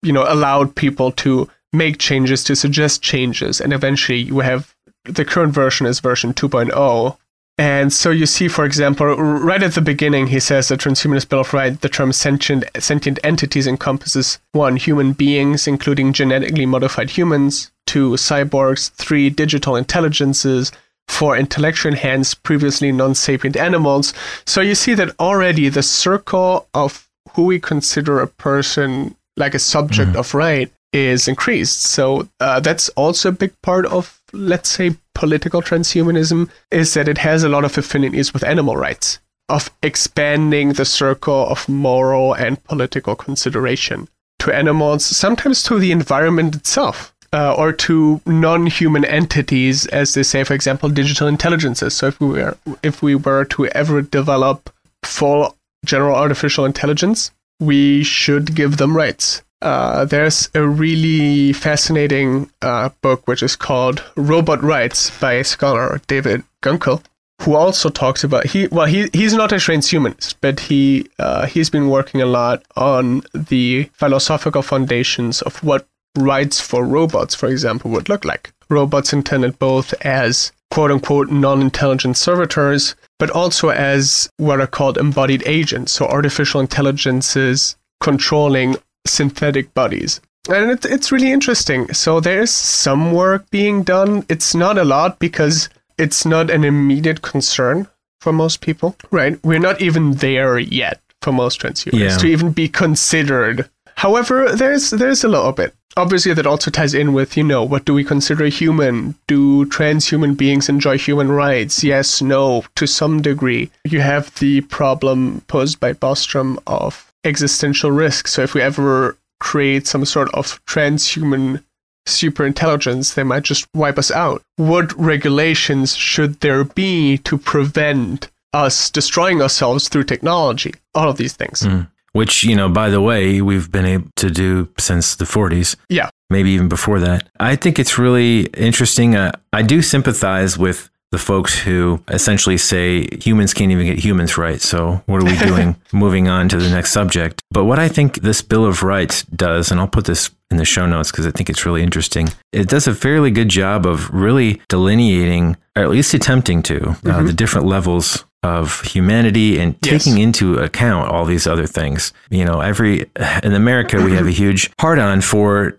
you know, allowed people to make changes, to suggest changes, and eventually you have the current version is version 2.0. And so you see, for example, right at the beginning, he says the Transhumanist Bill of Rights, the term sentient, sentient entities encompasses one, human beings, including genetically modified humans, two, cyborgs, three, digital intelligences, four, intellectually enhanced, previously non sapient animals. So you see that already the circle of who we consider a person like a subject mm. of right is increased. So uh, that's also a big part of, let's say, political transhumanism, is that it has a lot of affinities with animal rights, of expanding the circle of moral and political consideration to animals, sometimes to the environment itself. Uh, or to non-human entities, as they say, for example, digital intelligences. So if we were if we were to ever develop full general artificial intelligence, we should give them rights. Uh, there's a really fascinating uh, book which is called Robot Rights by scholar David Gunkel, who also talks about he well he he's not a transhumanist, but he uh, he's been working a lot on the philosophical foundations of what rights for robots, for example, would look like. Robots intended both as quote unquote non intelligent servitors, but also as what are called embodied agents, so artificial intelligences controlling synthetic bodies. And it, it's really interesting. So there's some work being done. It's not a lot because it's not an immediate concern for most people, right? We're not even there yet for most transhumanists Yeah. to even be considered. However, there's there's a little bit. Obviously, that also ties in with you know what do we consider human? Do transhuman beings enjoy human rights? Yes, no, to some degree. You have the problem posed by Bostrom of existential risk. So if we ever create some sort of transhuman superintelligence they might just wipe us out. What regulations should there be to prevent us destroying ourselves through technology? All of these things. Hmm. Which, you know, by the way, we've been able to do since the 40s. Yeah. maybe even before that. I think it's really interesting. Uh, I do sympathize with the folks who essentially say humans can't even get humans right. So what are we doing? Moving on to the next subject. But what I think this Bill of Rights does, and I'll put this in the show notes because I think it's really interesting. It does a fairly good job of really delineating, or at least attempting to, uh, the different levels of humanity and Yes. taking into account all these other things. You know, every in America we have a huge hard on for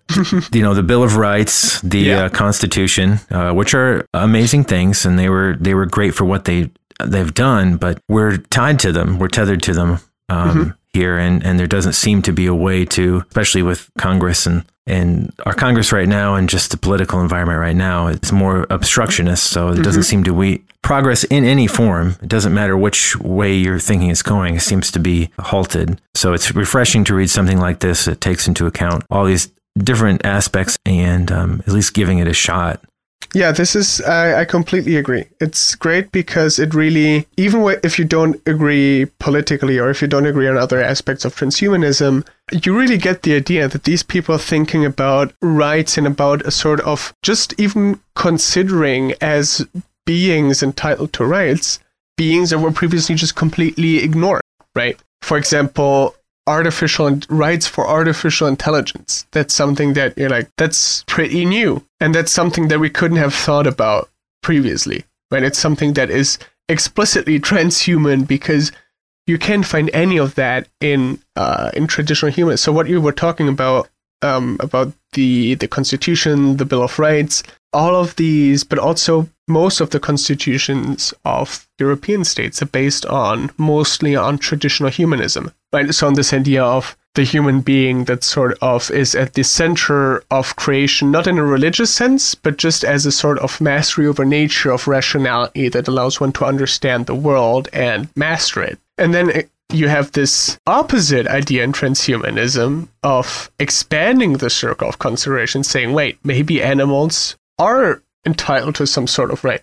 you know the Bill of Rights, the Yeah. uh, Constitution, uh, which are amazing things, and they were they were great for what they they've done, but we're tied to them, we're tethered to them um, here, and and there doesn't seem to be a way to, especially with Congress and. And our Congress right now, and just the political environment right now, it's more obstructionist. So it doesn't seem to we progress in any form. It doesn't matter which way you're thinking it's going. It seems to be halted. So it's refreshing to read something like this that takes into account all these different aspects and um, at least giving it a shot. Yeah, this is, I, I completely agree. It's great because it really, even if you don't agree politically or if you don't agree on other aspects of transhumanism, you really get the idea that these people are thinking about rights and about a sort of just even considering as beings entitled to rights, beings that were previously just completely ignored, right? For example, artificial rights for artificial intelligence. That's something that you're like, that's pretty new. And that's something that we couldn't have thought about previously, right? It's something that is explicitly transhuman because you can't find any of that in uh, in traditional humans. So what you were talking about um, about the the Constitution, the Bill of Rights, all of these, but also most of the constitutions of European states are based on mostly on traditional humanism, right? So on this idea of the human being that sort of is at the center of creation, not in a religious sense, but just as a sort of mastery over nature of rationality that allows one to understand the world and master it. And then it- you have this opposite idea in transhumanism of expanding the circle of consideration, saying, wait, maybe animals are entitled to some sort of right.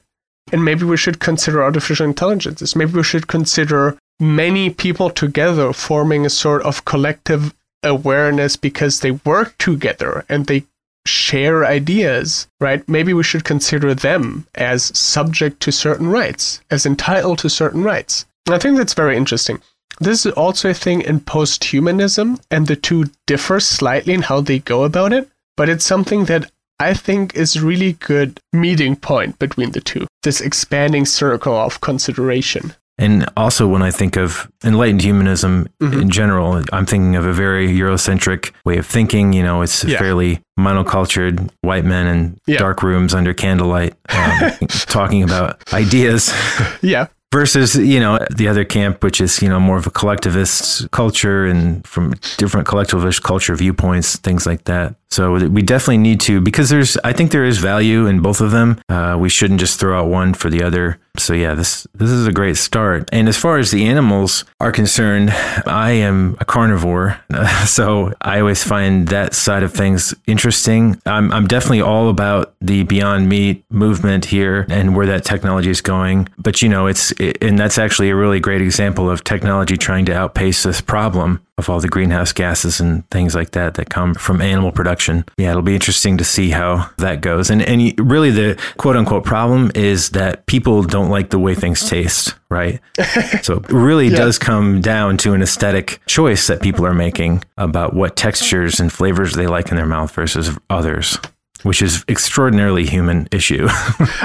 And maybe we should consider artificial intelligences. Maybe we should consider many people together forming a sort of collective awareness because they work together and they share ideas, right? Maybe we should consider them as subject to certain rights, as entitled to certain rights. I think that's very interesting. This is also a thing in post humanism, and the two differ slightly in how they go about it, but it's something that I think is really good meeting point between the two. This expanding circle of consideration. And also, when I think of enlightened humanism Mm-hmm. in general, I'm thinking of a very Eurocentric way of thinking. You know, it's Yeah. fairly monocultured white men in Yeah. dark rooms under candlelight um, talking about ideas. Yeah. versus you know the other camp which is you know more of a collectivist culture and from different collectivist culture viewpoints things like that so we definitely need to because there's i think there is value in both of them. Uh, we shouldn't just throw out one for the other. So yeah this this is a great start. And as far as the animals are concerned i am a carnivore. So i always find that side of things interesting. I'm, I'm definitely all about the beyond meat movement here and where that technology is going. But you know it's and that's actually a really great example of technology trying to outpace this problem of all the greenhouse gases and things like that that come from animal production. Yeah, it'll be interesting to see how that goes. And and really the quote unquote problem is that people don't like the way things taste, right? so it really does come down to an aesthetic choice that people are making about what textures and flavors they like in their mouth versus others. which is extraordinarily human issue.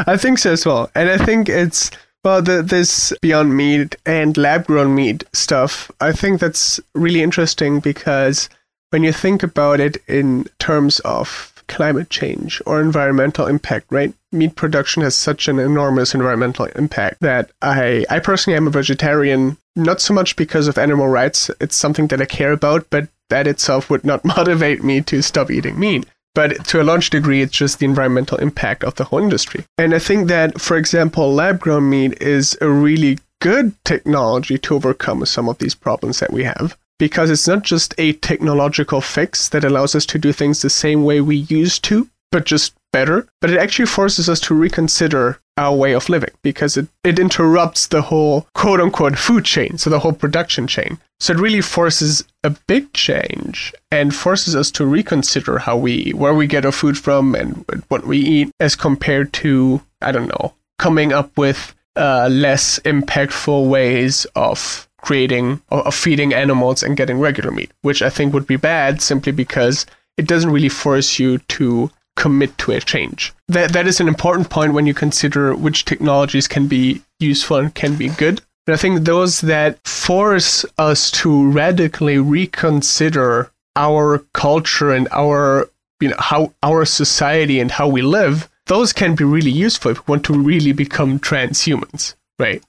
I think so as well. And I think it's well, the, this Beyond Meat and lab grown meat stuff, I think that's really interesting because when you think about it in terms of climate change or environmental impact, right? Meat production has such an enormous environmental impact that I, I personally am a vegetarian, not so much because of animal rights. It's something that I care about, but that itself would not motivate me to stop eating meat. But to a large degree, it's just the environmental impact of the whole industry. And I think that, for example, lab grown meat is a really good technology to overcome some of these problems that we have because it's not just a technological fix that allows us to do things the same way we used to, but just better, but it actually forces us to reconsider our way of living because it, it interrupts the whole quote unquote food chain, so the whole production chain. So it really forces a big change and forces us to reconsider how we where we get our food from and what we eat as compared to I don't know coming up with uh, less impactful ways of creating of feeding animals and getting regular meat, which I think would be bad simply because it doesn't really force you to commit to a change. That that is an important point when you consider which technologies can be useful and can be good. I think those that force us to radically reconsider our culture and our you know how our society and how we live, those can be really useful if we want to really become transhumans, right?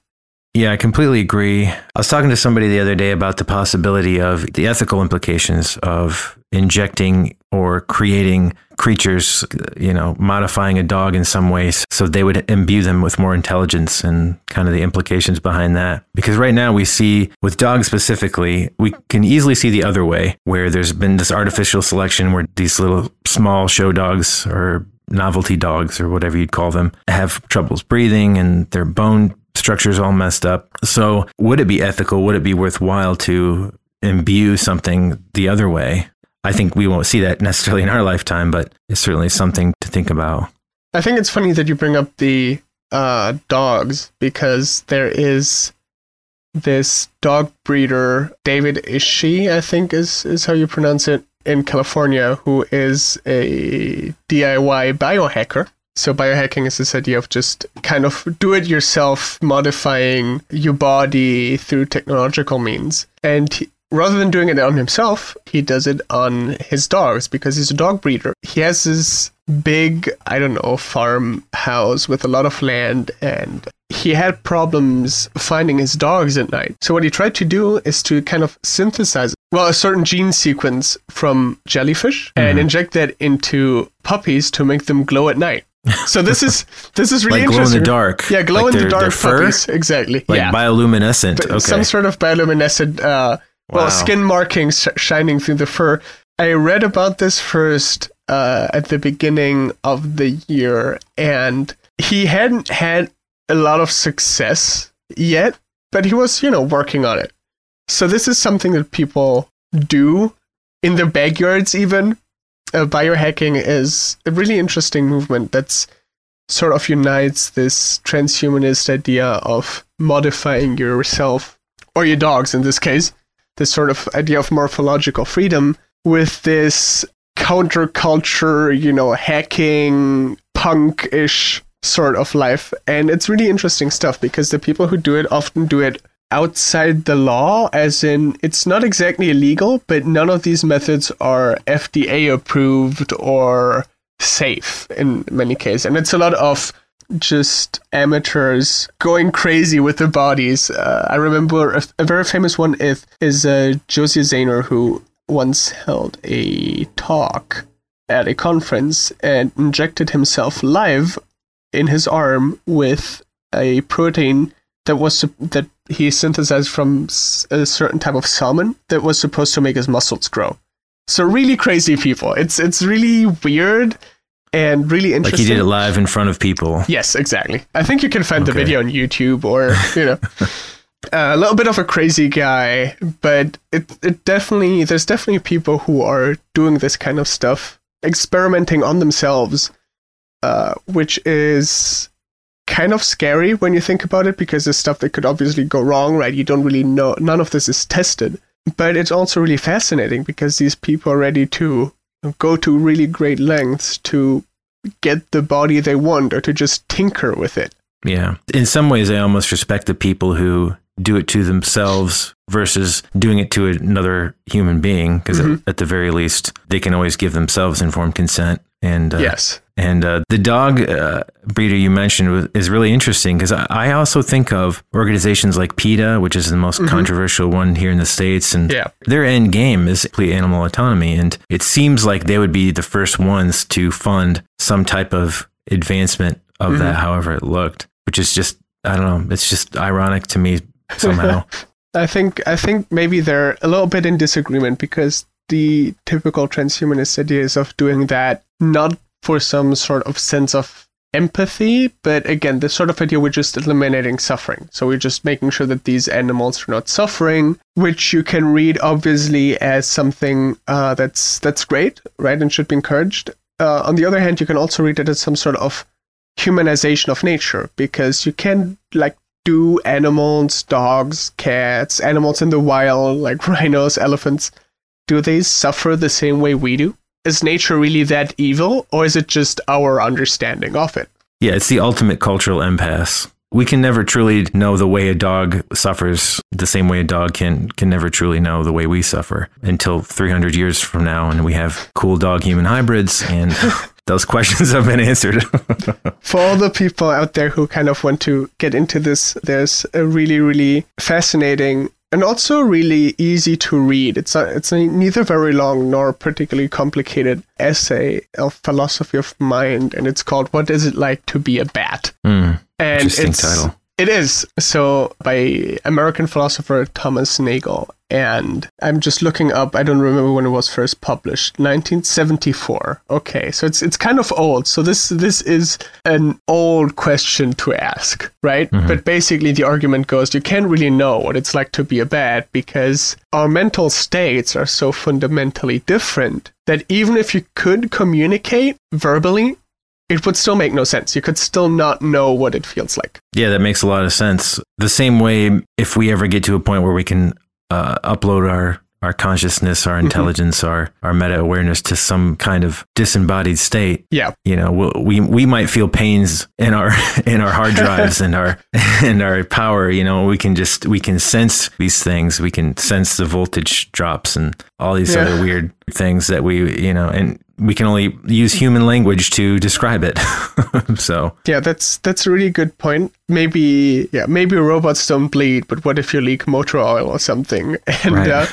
Yeah, I completely agree. I was talking to somebody the other day about the possibility of the ethical implications of injecting or creating creatures, you know, modifying a dog in some ways so they would imbue them with more intelligence and kind of the implications behind that. Because right now we see with dogs specifically, we can easily see the other way where there's been this artificial selection where these little small show dogs or novelty dogs or whatever you'd call them have troubles breathing and their bone structure's all messed up. So, would it be ethical? Would it be worthwhile to imbue something the other way? I think we won't see that necessarily in our lifetime, but it's certainly something to think about. I think it's funny that you bring up the uh, dogs because there is this dog breeder, David Ishee, I think is, is how you pronounce it, in California, who is a DIY biohacker. So biohacking is this idea of just kind of do it yourself, modifying your body through technological means. And rather than doing it on himself, he does it on his dogs because he's a dog breeder. He has this big, I don't know, farmhouse with a lot of land and he had problems finding his dogs at night. So what he tried to do is to kind of synthesize well a certain gene sequence from jellyfish mm-hmm. and inject that into puppies to make them glow at night. So this is this is really like interesting. glow in the dark. Yeah, glow like in their, the dark fur? puppies. Exactly. Like yeah. bioluminescent. Okay. Some sort of bioluminescent, uh, well, skin markings shining through the fur. I read about this first uh, at the beginning of the year, and he hadn't had a lot of success yet, but he was, you know, working on it. So this is something that people do in their backyards, even. Uh, biohacking is a really interesting movement that's sort of unites this transhumanist idea of modifying yourself or your dogs in this case this sort of idea of morphological freedom with this counterculture you know hacking punk-ish sort of life. And it's really interesting stuff because the people who do it often do it outside the law as in it's not exactly illegal but none of these methods are fda approved or safe in many cases. And it's a lot of just amateurs going crazy with their bodies uh, i remember a, a very famous one is, is uh, Josiah Zayner who once held a talk at a conference and injected himself live in his arm with a protein that was that he synthesized from a certain type of salmon that was supposed to make his muscles grow. So really crazy people. It's it's really weird and really interesting. like he did it live in front of people. Yes, exactly. I think you can find the video on YouTube or you know. Uh, a little bit of a crazy guy, but it it definitely there's definitely people who are doing this kind of stuff, experimenting on themselves, uh, which is kind of scary when you think about it because there's stuff that could obviously go wrong, right? You don't really know. None of this is tested, but it's also really fascinating because these people are ready to go to really great lengths to get the body they want or to just tinker with it. Yeah. In some ways, I almost respect the people who do it to themselves versus doing it to another human being because Mhm. at, the very least they can always give themselves informed consent and uh, yes. And uh, the dog uh, breeder you mentioned is really interesting because I, also think of organizations like PETA, which is the most controversial one here in the states, and Yeah. their end game is complete animal autonomy, and it seems like they would be the first ones to fund some type of advancement of that, however it looked, which is just I don't know, it's just ironic to me somehow. I think I think maybe they're a little bit in disagreement because the typical transhumanist ideas of doing that not for some sort of sense of empathy, but again, the sort of idea we're just eliminating suffering. So we're just making sure that these animals are not suffering, which you can read obviously as something uh, that's that's great, right, and should be encouraged. Uh, on the other hand, you can also read it as some sort of humanization of nature because you can like do animals, dogs, cats, animals in the wild, like rhinos, elephants, do they suffer the same way we do? Is nature really that evil, or is it just our understanding of it? Yeah, it's the ultimate cultural impasse. We can never truly know the way a dog suffers the same way a dog can can never truly know the way we suffer until 300 years from now and we have cool dog human hybrids and those questions have been answered. For all the people out there who kind of want to get into this, there's a really, really fascinating and also really easy to read. It's a, it's a neither very long nor particularly complicated essay of philosophy of mind, and it's called "What Is It Like to Be a Bat?" Mm, And interesting it's, title. It is. So by American philosopher Thomas Nagel. And I'm just looking up, I don't remember when it was first published. 1974. Okay, so it's it's kind of old. So this this is an old question to ask, right? Mm-hmm. But basically the argument goes you can't really know what it's like to be a bat because our mental states are so fundamentally different that even if you could communicate verbally, it would still make no sense. You could still not know what it feels like. Yeah, that makes a lot of sense. The same way if we ever get to a point where we can uh, upload our our consciousness, our intelligence, our our meta awareness to some kind of disembodied state, Yeah. you know we'll, we we might feel pains in our in our hard drives and our and our power you know we can just we can sense these things we can sense the voltage drops and all these Yeah. other weird things that we you know and we can only use human language to describe it so Yeah, that's that's a really good point. Maybe yeah, maybe robots don't bleed, but what if you leak motor oil or something? And Right. uh,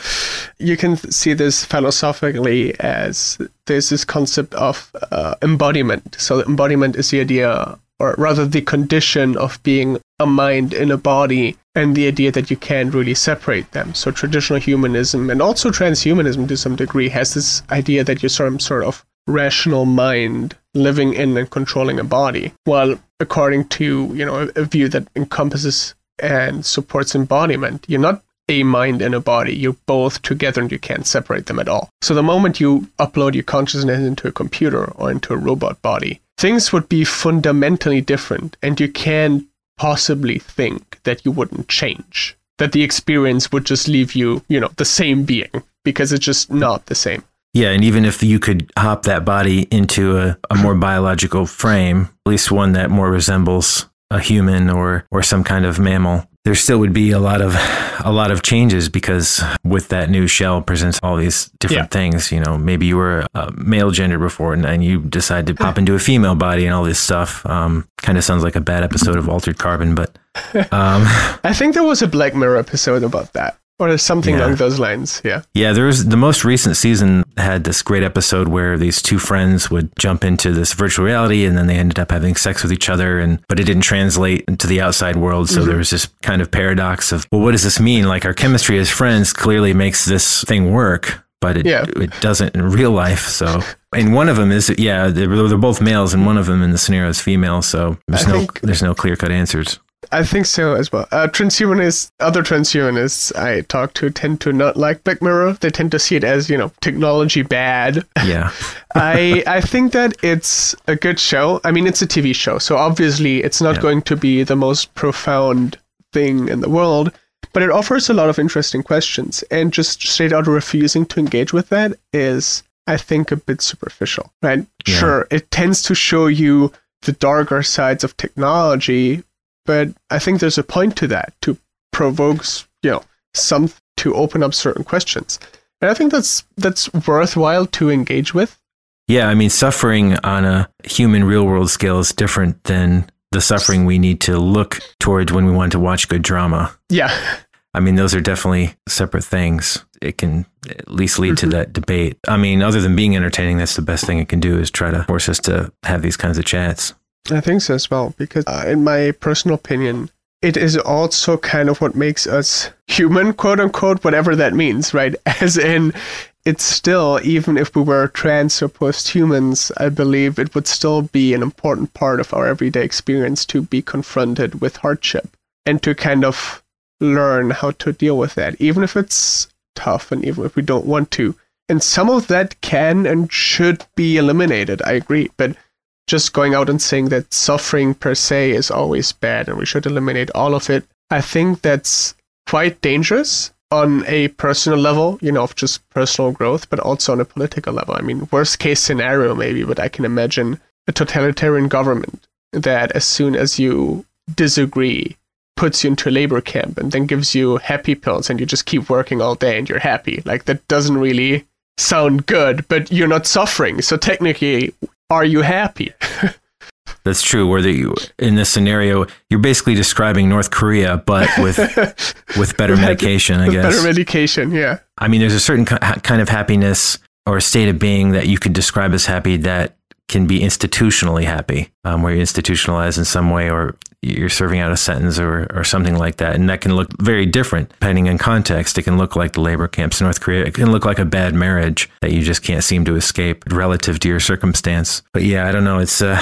you can see this philosophically as there's this concept of uh, embodiment. So embodiment is the idea, or rather the condition of being a mind in a body, and the idea that you can't really separate them. So traditional humanism and also transhumanism to some degree has this idea that you're some sort of rational mind living in and controlling a body. While according to you know a, view that encompasses and supports embodiment, you're not a mind and a body. You're both together and you can't separate them at all. So the moment you upload your consciousness into a computer or into a robot body, things would be fundamentally different and you can possibly think that you wouldn't change. That the experience would just leave you, you know, the same being because it's just not the same. yeah and even if you could hop that body into a, a more biological frame at least one that more resembles a human or or some kind of mammal there still would be a lot of a lot of changes because with that new shell presents all these different Yeah. things you know maybe you were a male gender before and, and you decide to pop into a female body and all this stuff um, kind of sounds like a bad episode of altered carbon but um, I think there was a Black Mirror episode about that. Or something Yeah. along those lines. Yeah. Yeah, there was the most recent season had this great episode where these two friends would jump into this virtual reality and then they ended up having sex with each other and but it didn't translate into the outside world. So there mm-hmm. was this kind of paradox of, well, what does this mean? Like our chemistry as friends clearly makes this thing work, but it Yeah. it doesn't in real life. So and one of them is yeah, they're, they're both males and one of them in the scenario is female. So there's I no think- there's no clear cut answers. I think so as well. Uh, transhumanists, other transhumanists I talk to tend to not like Black Mirror. They tend to see it as, you know, technology bad. Yeah. I I think that it's a good show. I mean, it's a TV show, so obviously it's not Yeah. going to be the most profound thing in the world, but it offers a lot of interesting questions. And just straight out refusing to engage with that is I think, a bit superficial, right? Yeah. Sure, it tends to show you the darker sides of technology, but I think there's a point to that to provoke, you know, some to open up certain questions. And I think that's that's worthwhile to engage with. Yeah, I mean, suffering on a human real world scale is different than the suffering we need to look towards when we want to watch good drama. Yeah. I mean, those are definitely separate things. It can at least lead Mm-hmm. to that debate. I mean, other than being entertaining, that's the best thing it can do is try to force us to have these kinds of chats. I think so as well, because uh, in my personal opinion, it is also kind of what makes us human, quote unquote, whatever that means, right? As in, it's still, even if we were trans or post humans, I believe it would still be an important part of our everyday experience to be confronted with hardship and to kind of learn how to deal with that, even if it's tough and even if we don't want to. And some of that can and should be eliminated, I agree. But just going out and saying that suffering per se is always bad and we should eliminate all of it, I think that's quite dangerous on a personal level, you know, of just personal growth, but also on a political level. I mean, worst case scenario, maybe, but I can imagine a totalitarian government that as soon as you disagree, puts you into a labor camp and then gives you happy pills and you just keep working all day and you're happy. Like, that doesn't really sound good, but you're not suffering. So technically, are you happy? That's true. Where the, in this scenario, you're basically describing North Korea, but with with better medication, I guess. better medication, yeah. I mean, there's a certain kind of happiness or a state of being that you could describe as happy that can be institutionally happy, um, where you're institutionalized in some way or you're serving out a sentence or, or something like that. And that can look very different depending on context. It can look like the labor camps in North Korea. It can look like a bad marriage that you just can't seem to escape relative to your circumstance. But yeah, I don't know. It's, uh,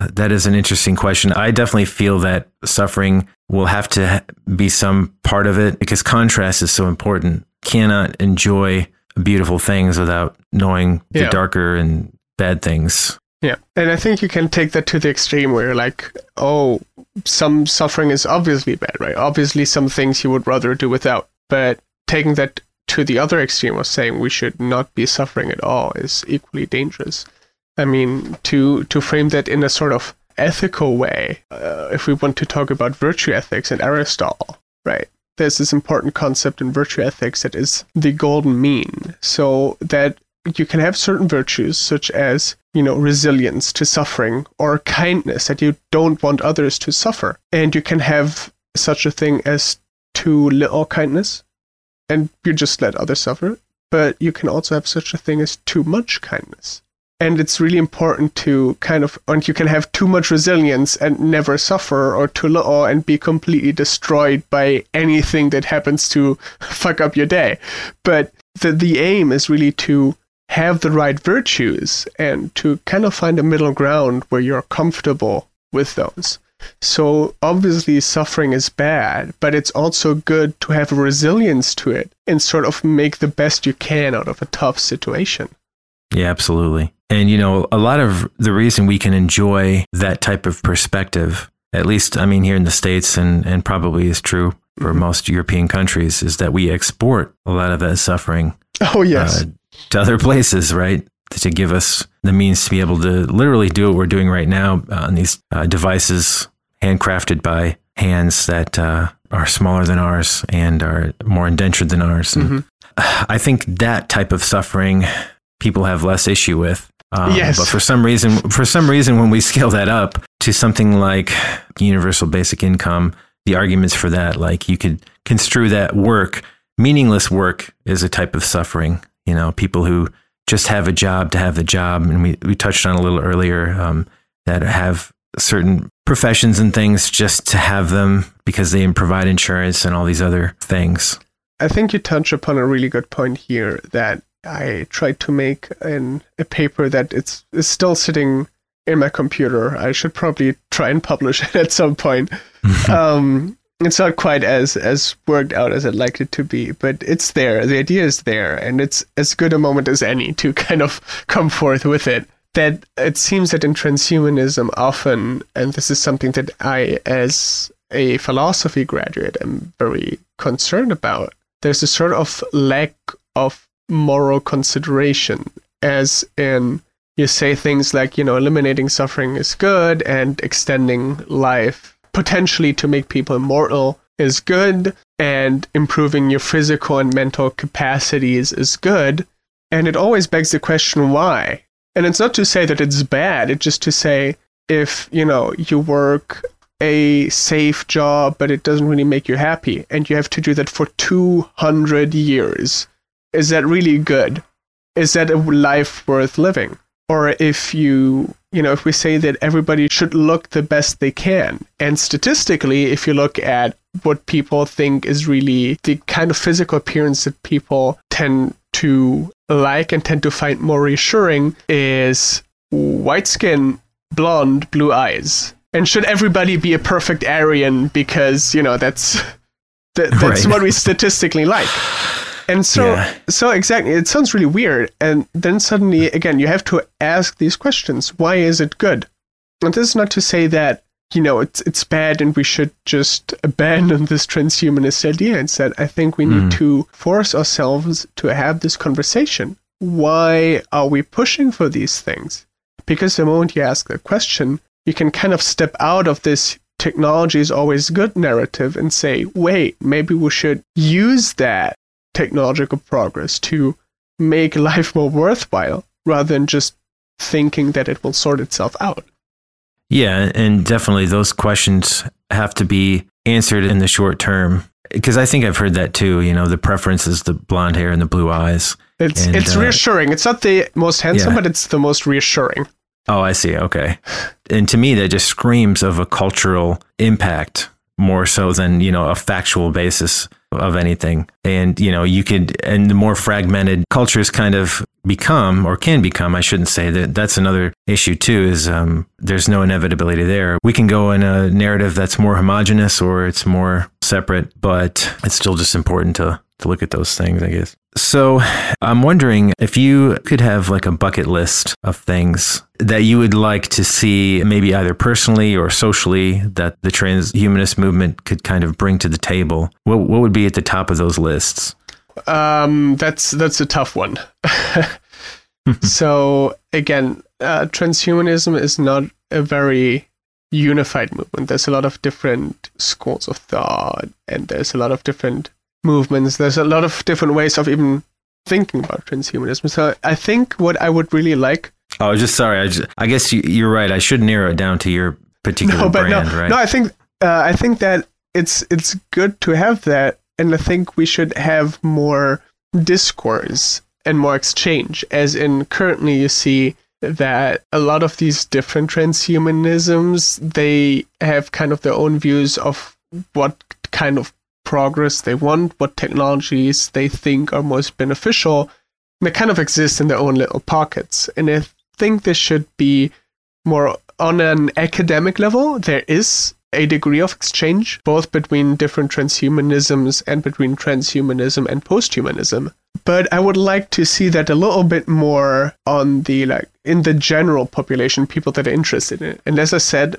that is an interesting question. I definitely feel that suffering will have to be some part of it because contrast is so important. Cannot enjoy beautiful things without knowing the Yeah. darker and bad things. Yeah. And I think you can take that to the extreme where you're like, oh, some suffering is obviously bad, right? Obviously, some things you would rather do without. But taking that to the other extreme of saying we should not be suffering at all is equally dangerous. I mean, to to frame that in a sort of ethical way, uh, if we want to talk about virtue ethics and Aristotle, right? There's this important concept in virtue ethics that is the golden mean. So that you can have certain virtues, such as, you know, resilience to suffering or kindness that you don't want others to suffer. And you can have such a thing as too little kindness and you just let others suffer. But you can also have such a thing as too much kindness. And it's really important to kind of, and you can have too much resilience and never suffer, or too little and be completely destroyed by anything that happens to fuck up your day. But the, the aim is really to have the right virtues and to kind of find a middle ground where you're comfortable with those. So obviously suffering is bad, but it's also good to have a resilience to it and sort of make the best you can out of a tough situation. Yeah, absolutely. And, you know, a lot of the reason we can enjoy that type of perspective, at least, I mean, here in the States and, and probably is true for most European countries, is that we export a lot of that suffering Oh yes. uh, to other places, right? To give us the means to be able to literally do what we're doing right now on these uh, devices handcrafted by hands that uh, are smaller than ours and are more indentured than ours. And I think that type of suffering people have less issue with. Um, Yes. But for some reason, for some reason, when we scale that up to something like universal basic income, the arguments for that, like you could construe that work, meaningless work, is a type of suffering. You know, people who just have a job to have the job, and we we touched on a little earlier um, that have certain professions and things just to have them because they provide insurance and all these other things. I think you touch upon a really good point here that I tried to make in a paper that it's is still sitting in my computer. I should probably try and publish it at some point. um, it's not quite as as worked out as I'd like it to be, but it's there. The idea is there, and it's as good a moment as any to kind of come forth with it. That it seems that in transhumanism, often, and this is something that I, as a philosophy graduate, am very concerned about. There's a sort of lack of moral consideration as in you say things like, you know, eliminating suffering is good and extending life potentially to make people immortal is good and improving your physical and mental capacities is good. And it always begs the question why? And it's not to say that it's bad, it's just to say if, you know, you work a safe job but it doesn't really make you happy and you have to do that for 200 years, is that really good? Is that a life worth living? or if you you know if we say that everybody should look the best they can. And statistically if you look at what people think is really the kind of physical appearance that people tend to like and tend to find more reassuring is white skin blonde blue eyes. And should everybody be a perfect aryan because you know that's that, that's right. what we statistically like and so, yeah. so exactly, it sounds really weird. And then suddenly, again, you have to ask these questions. Why is it good? And this is not to say that you know it's it's bad and we should just abandon this transhumanist idea. Instead, I think we need mm. to force ourselves to have this conversation. Why are we pushing for these things? Because the moment you ask the question, you can kind of step out of this technology is always good narrative and say, wait, maybe we should use that technological progress to make life more worthwhile rather than just thinking that it will sort itself out. Yeah, and definitely those questions have to be answered in the short term because I think I've heard that too. You know, the preference is the blonde hair and the blue eyes. It's and, it's uh, reassuring. It's not the most handsome, yeah. but it's the most reassuring. Oh, I see. Okay, and to me, that just screams of a cultural impact more so than you know a factual basis of anything. And, you know, you could, and the more fragmented cultures kind of become or can become, I shouldn't say that that's another issue too, is um, there's no inevitability there. We can go in a narrative that's more homogenous or it's more separate, but it's still just important to, to look at those things, I guess. So I'm wondering if you could have like a bucket list of things that you would like to see, maybe either personally or socially, that the transhumanist movement could kind of bring to the table. What, what would be at the top of those lists? Um, that's that's a tough one. so again, uh, transhumanism is not a very unified movement. There's a lot of different schools of thought, and there's a lot of different movements. There's a lot of different ways of even thinking about transhumanism. So I think what I would really like. Oh, just sorry. I, just, I guess you, are right. I should narrow it down to your particular no, but brand, no, right? No, I think uh, I think that it's it's good to have that, and I think we should have more discourse and more exchange. As in, currently, you see that a lot of these different transhumanisms they have kind of their own views of what kind of progress they want, what technologies they think are most beneficial. They kind of exist in their own little pockets. And I think this should be more on an academic level. There is a degree of exchange, both between different transhumanisms and between transhumanism and posthumanism. But I would like to see that a little bit more on the like in the general population, people that are interested in it. And as I said,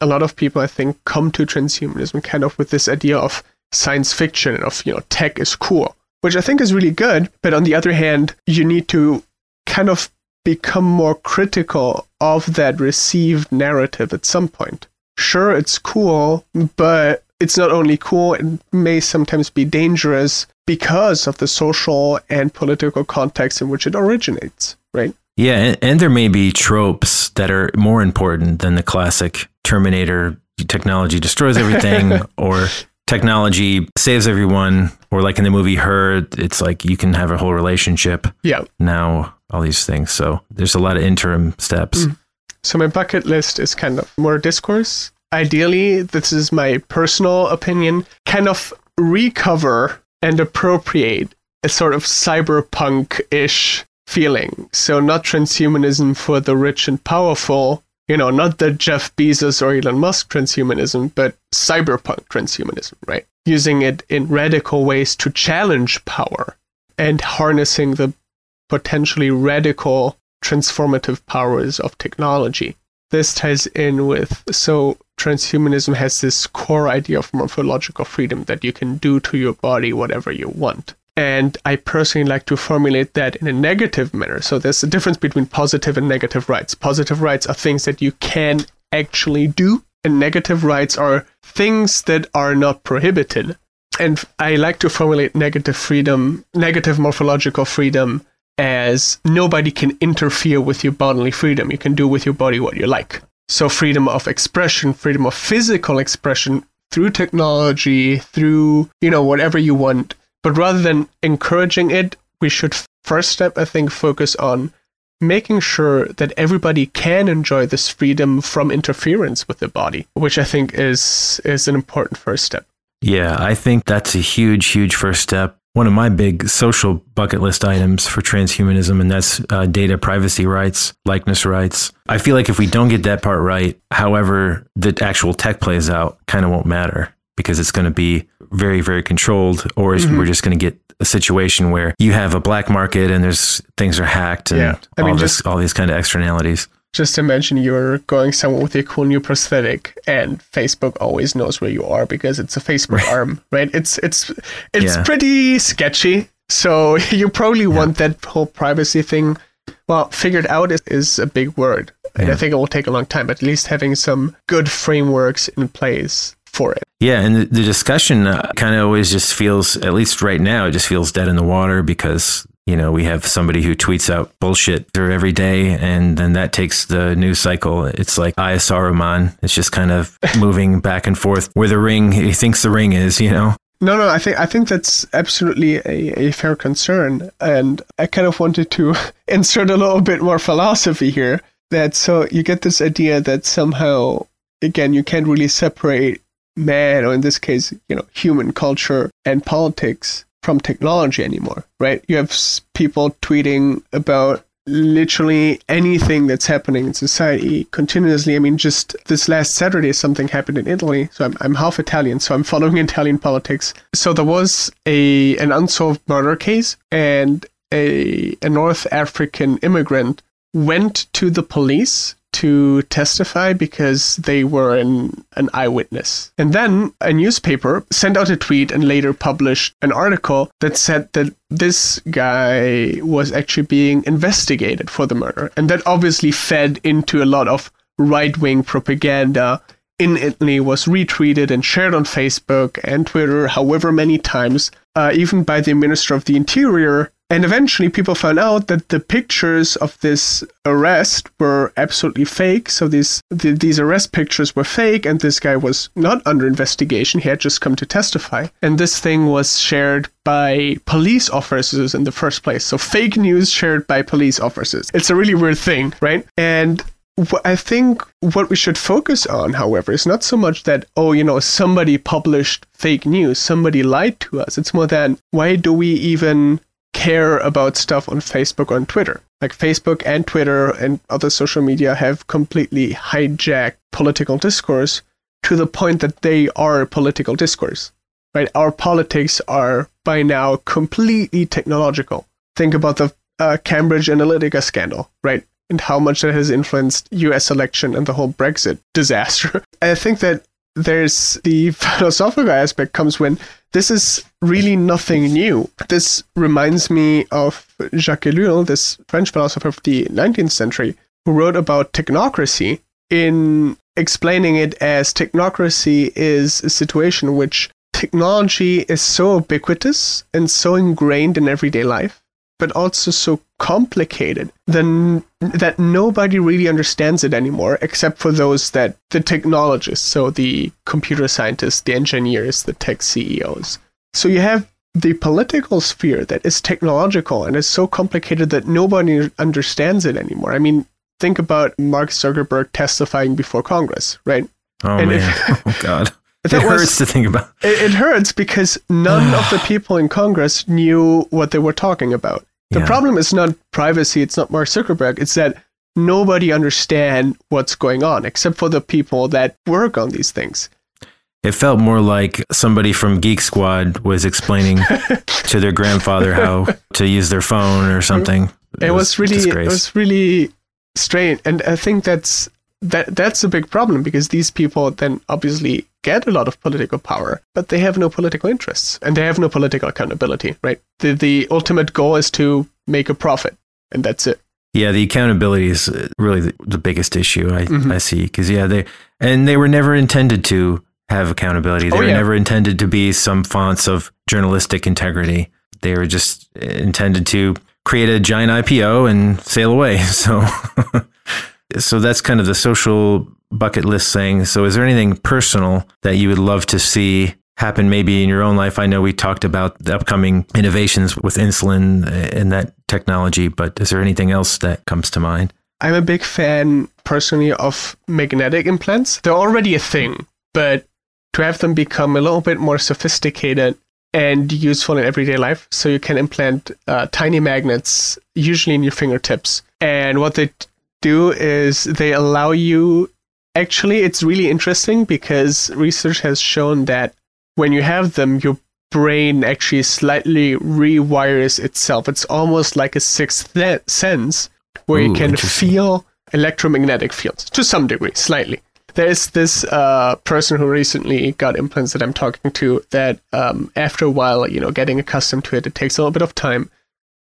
a lot of people I think come to transhumanism kind of with this idea of science fiction of you know tech is cool which i think is really good. But on the other hand you need to kind of become more critical of that received narrative at some point. Sure it's cool but it's not only cool it may sometimes be dangerous because of the social and political context in which it originates right? Yeah and, and there may be tropes that are more important than the classic terminator technology destroys everything or technology saves everyone or like in the movie her it's like you can have a whole relationship yeah. now all these things. So there's a lot of interim steps. Mm. so my bucket list is kind of more discourse. Ideally this is my personal opinion kind of recover and appropriate a sort of cyberpunk-ish feeling. So not transhumanism for the rich and powerful you know, not the Jeff Bezos or Elon Musk transhumanism, but cyberpunk transhumanism, right? Using it in radical ways to challenge power and harnessing the potentially radical transformative powers of technology. This ties in with so transhumanism has this core idea of morphological freedom that you can do to your body whatever you want. And I personally like to formulate that in a negative manner. So there's a difference between positive and negative rights. Positive rights are things that you can actually do, and negative rights are things that are not prohibited. And I like to formulate negative freedom, negative morphological freedom, as nobody can interfere with your bodily freedom. You can do with your body what you like. So, freedom of expression, freedom of physical expression through technology, through, you know, whatever you want. But rather than encouraging it, we should first step, I think, focus on making sure that everybody can enjoy this freedom from interference with the body, which I think is is an important first step. Yeah, I think that's a huge, huge first step. One of my big social bucket list items for transhumanism, and that's uh, data privacy rights, likeness rights. I feel like if we don't get that part right, however the actual tech plays out, kind of won't matter because it's going to be very, very controlled, or mm-hmm. we're just going to get a situation where you have a black market and there's things are hacked and yeah. I mean, all this, all these kind of externalities. Just imagine you're going somewhere with a cool new prosthetic, and Facebook always knows where you are because it's a Facebook right. arm, right? It's it's it's yeah. pretty sketchy. So you probably yeah. want that whole privacy thing. Well, figured out is, is a big word, and I think it will take a long time. But at least having some good frameworks in place for it. Yeah, and the, the discussion uh, kind of always just feels, at least right now, it just feels dead in the water because you know we have somebody who tweets out bullshit through every day, and then that takes the news cycle. It's like Saruman. It's just kind of moving back and forth where the ring he thinks the ring is. You know. No, no, I think I think that's absolutely a, a fair concern, and I kind of wanted to insert a little bit more philosophy here. That so you get this idea that somehow again you can't really separate man, or in this case, you know, human culture and politics from technology anymore, right? You have people tweeting about literally anything that's happening in society continuously. I mean, just this last Saturday, something happened in Italy. So I'm, I'm half Italian, so I'm following Italian politics. So there was a an unsolved murder case, and a, a North African immigrant went to the police to testify because they were an, an eyewitness. And then a newspaper sent out a tweet and later published an article that said that this guy was actually being investigated for the murder. And that obviously fed into a lot of right wing propaganda in Italy, was retweeted and shared on Facebook and Twitter, however many times, uh, even by the Minister of the Interior and eventually, people found out that the pictures of this arrest were absolutely fake. So these the, these arrest pictures were fake, and this guy was not under investigation. He had just come to testify, and this thing was shared by police officers in the first place. So fake news shared by police officers. It's a really weird thing, right? And I think what we should focus on, however, is not so much that, oh, you know, somebody published fake news, somebody lied to us. It's more than why do we even care about stuff on Facebook on Twitter. Like Facebook and Twitter and other social media have completely hijacked political discourse to the point that they are political discourse. Right? Our politics are by now completely technological. Think about the uh, Cambridge Analytica scandal, right? And how much that has influenced US election and the whole Brexit disaster. I think that there's the philosophical aspect comes when this is really nothing new. This reminds me of Jacques Ellul, this French philosopher of the 19th century, who wrote about technocracy in explaining it as technocracy is a situation which technology is so ubiquitous and so ingrained in everyday life, but also so complicated then that nobody really understands it anymore except for those that the technologists so the computer scientists the engineers the tech ceos so you have the political sphere that is technological and is so complicated that nobody understands it anymore. I mean think about mark zuckerberg testifying before congress right? Oh and man. if, oh god. It was, hurts to think about. It, it hurts because none of the people in congress knew what they were talking about the yeah. problem is not privacy, it's not Mark Zuckerberg, it's that nobody understand what's going on except for the people that work on these things. It felt more like somebody from Geek Squad was explaining to their grandfather how to use their phone or something. It, it was, was, really it was really strange and I think that's that that's a big problem because these people then obviously get a lot of political power, but they have no political interests and they have no political accountability, right? The the ultimate goal is to make a profit, and that's it. Yeah, the accountability is uh, really the, the biggest issue I, mm-hmm. I see because yeah, they and they were never intended to have accountability. They oh, were yeah. never intended to be some fonts of journalistic integrity. They were just intended to create a giant IPO and sail away. So, so that's kind of the social bucket list thing. So, is there anything personal that you would love to see happen maybe in your own life? I know we talked about the upcoming innovations with insulin and that technology, but is there anything else that comes to mind? I'm a big fan personally of magnetic implants. They're already a thing, but to have them become a little bit more sophisticated and useful in everyday life. So you can implant uh, tiny magnets, usually in your fingertips. And what they do is they allow you. Actually, it's really interesting because research has shown that when you have them, your brain actually slightly rewires itself. It's almost like a sixth sense where Ooh, you can feel electromagnetic fields to some degree, slightly there's this uh, person who recently got implants that I'm talking to that um, after a while, you know, getting accustomed to it, it takes a little bit of time,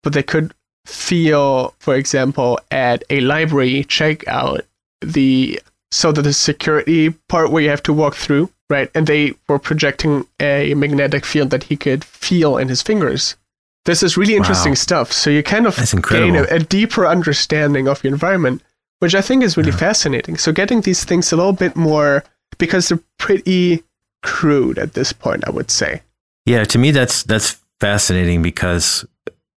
but they could feel, for example, at a library checkout, the so that the security part where you have to walk through, right? And they were projecting a magnetic field that he could feel in his fingers. This is really interesting wow. stuff. So you kind of gain a, a deeper understanding of your environment which I think is really yeah. fascinating. So getting these things a little bit more because they're pretty crude at this point, I would say. Yeah, to me that's that's fascinating because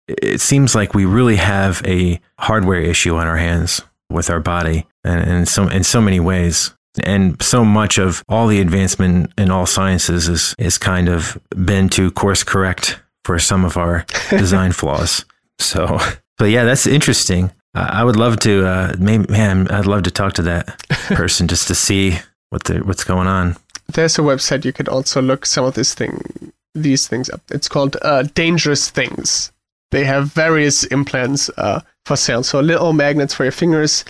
it seems like we really have a hardware issue on our hands with our body and in so in so many ways. And so much of all the advancement in all sciences is is kind of been to course correct for some of our design flaws. So, but yeah, that's interesting. I would love to. Uh, maybe, man, I'd love to talk to that person just to see what the what's going on. There's a website you could also look some of this thing, these things up. It's called uh, Dangerous Things. They have various implants uh, for sale. So little magnets for your fingers,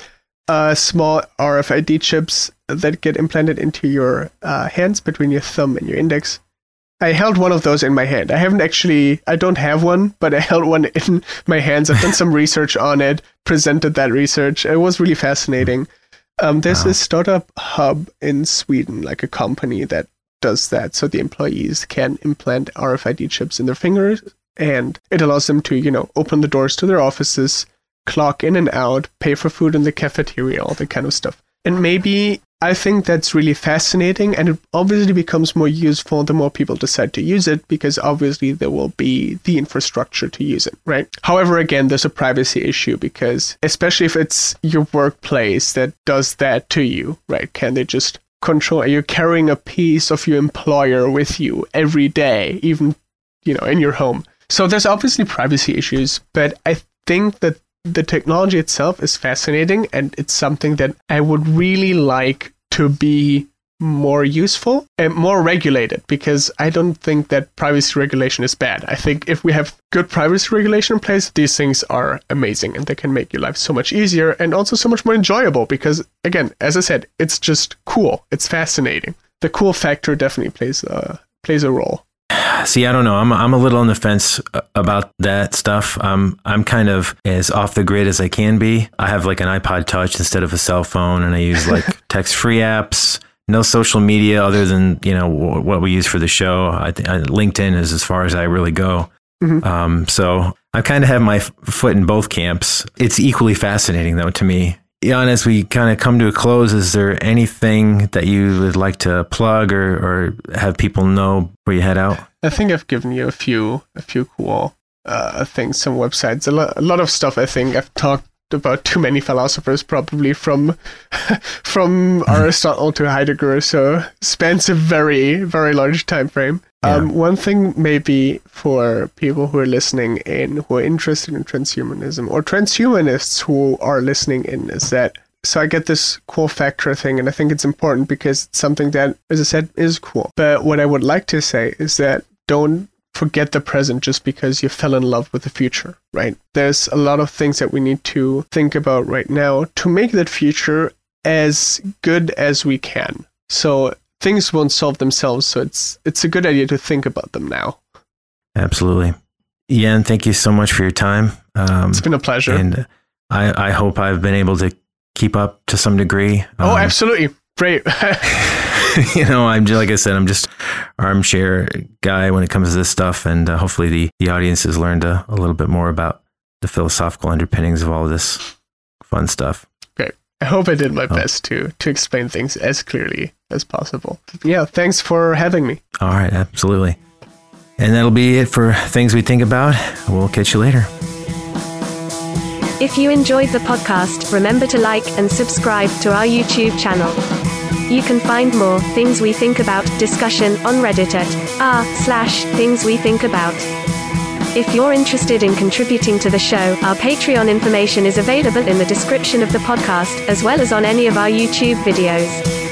uh, small RFID chips that get implanted into your uh, hands between your thumb and your index. I held one of those in my hand. I haven't actually, I don't have one, but I held one in my hands. I've done some research on it, presented that research. It was really fascinating. Um, there's wow. a startup hub in Sweden, like a company that does that. So the employees can implant RFID chips in their fingers and it allows them to, you know, open the doors to their offices, clock in and out, pay for food in the cafeteria, all that kind of stuff. And maybe I think that's really fascinating, and it obviously becomes more useful the more people decide to use it because obviously there will be the infrastructure to use it, right? However, again, there's a privacy issue because, especially if it's your workplace that does that to you, right? Can they just control? Are you carrying a piece of your employer with you every day, even, you know, in your home? So there's obviously privacy issues, but I think that the technology itself is fascinating and it's something that I would really like to be more useful and more regulated because I don't think that privacy regulation is bad. I think if we have good privacy regulation in place, these things are amazing and they can make your life so much easier and also so much more enjoyable because, again, as I said, it's just cool. It's fascinating. The cool factor definitely plays a, plays a role. See, I don't know. I'm I'm a little on the fence uh, about that stuff. I'm I'm kind of as off the grid as I can be. I have like an iPod Touch instead of a cell phone, and I use like text-free apps. No social media other than you know what we use for the show. I, th- I LinkedIn is as far as I really go. Mm-hmm. Um, so I kind of have my f- foot in both camps. It's equally fascinating though to me. Jan, as we kind of come to a close, is there anything that you would like to plug or, or have people know where you head out? I think I've given you a few a few cool uh, things, some websites, a, lo- a lot of stuff. I think I've talked about too many philosophers, probably from from mm-hmm. Aristotle to Heidegger. So spans a very very large time frame. Yeah. Um, one thing maybe for people who are listening in who are interested in transhumanism or transhumanists who are listening in is that so I get this cool factor thing, and I think it's important because it's something that, as I said, is cool. But what I would like to say is that don't forget the present just because you fell in love with the future, right? There's a lot of things that we need to think about right now to make that future as good as we can. So things won't solve themselves. So it's it's a good idea to think about them now. Absolutely. Jan, thank you so much for your time. Um, it's been a pleasure. And I, I hope I've been able to keep up to some degree. Oh, um, oh, absolutely. Great. you know, I'm just, like I said, I'm just armchair guy when it comes to this stuff. And uh, hopefully the, the audience has learned a, a little bit more about the philosophical underpinnings of all of this fun stuff. Great. I hope I did my oh. best to to explain things as clearly as possible. Yeah, thanks for having me. All right, absolutely. And that'll be it for things we think about. We'll catch you later. If you enjoyed the podcast, remember to like and subscribe to our YouTube channel. You can find more things we think about discussion on Reddit at r slash things we think about. If you're interested in contributing to the show, our Patreon information is available in the description of the podcast, as well as on any of our YouTube videos.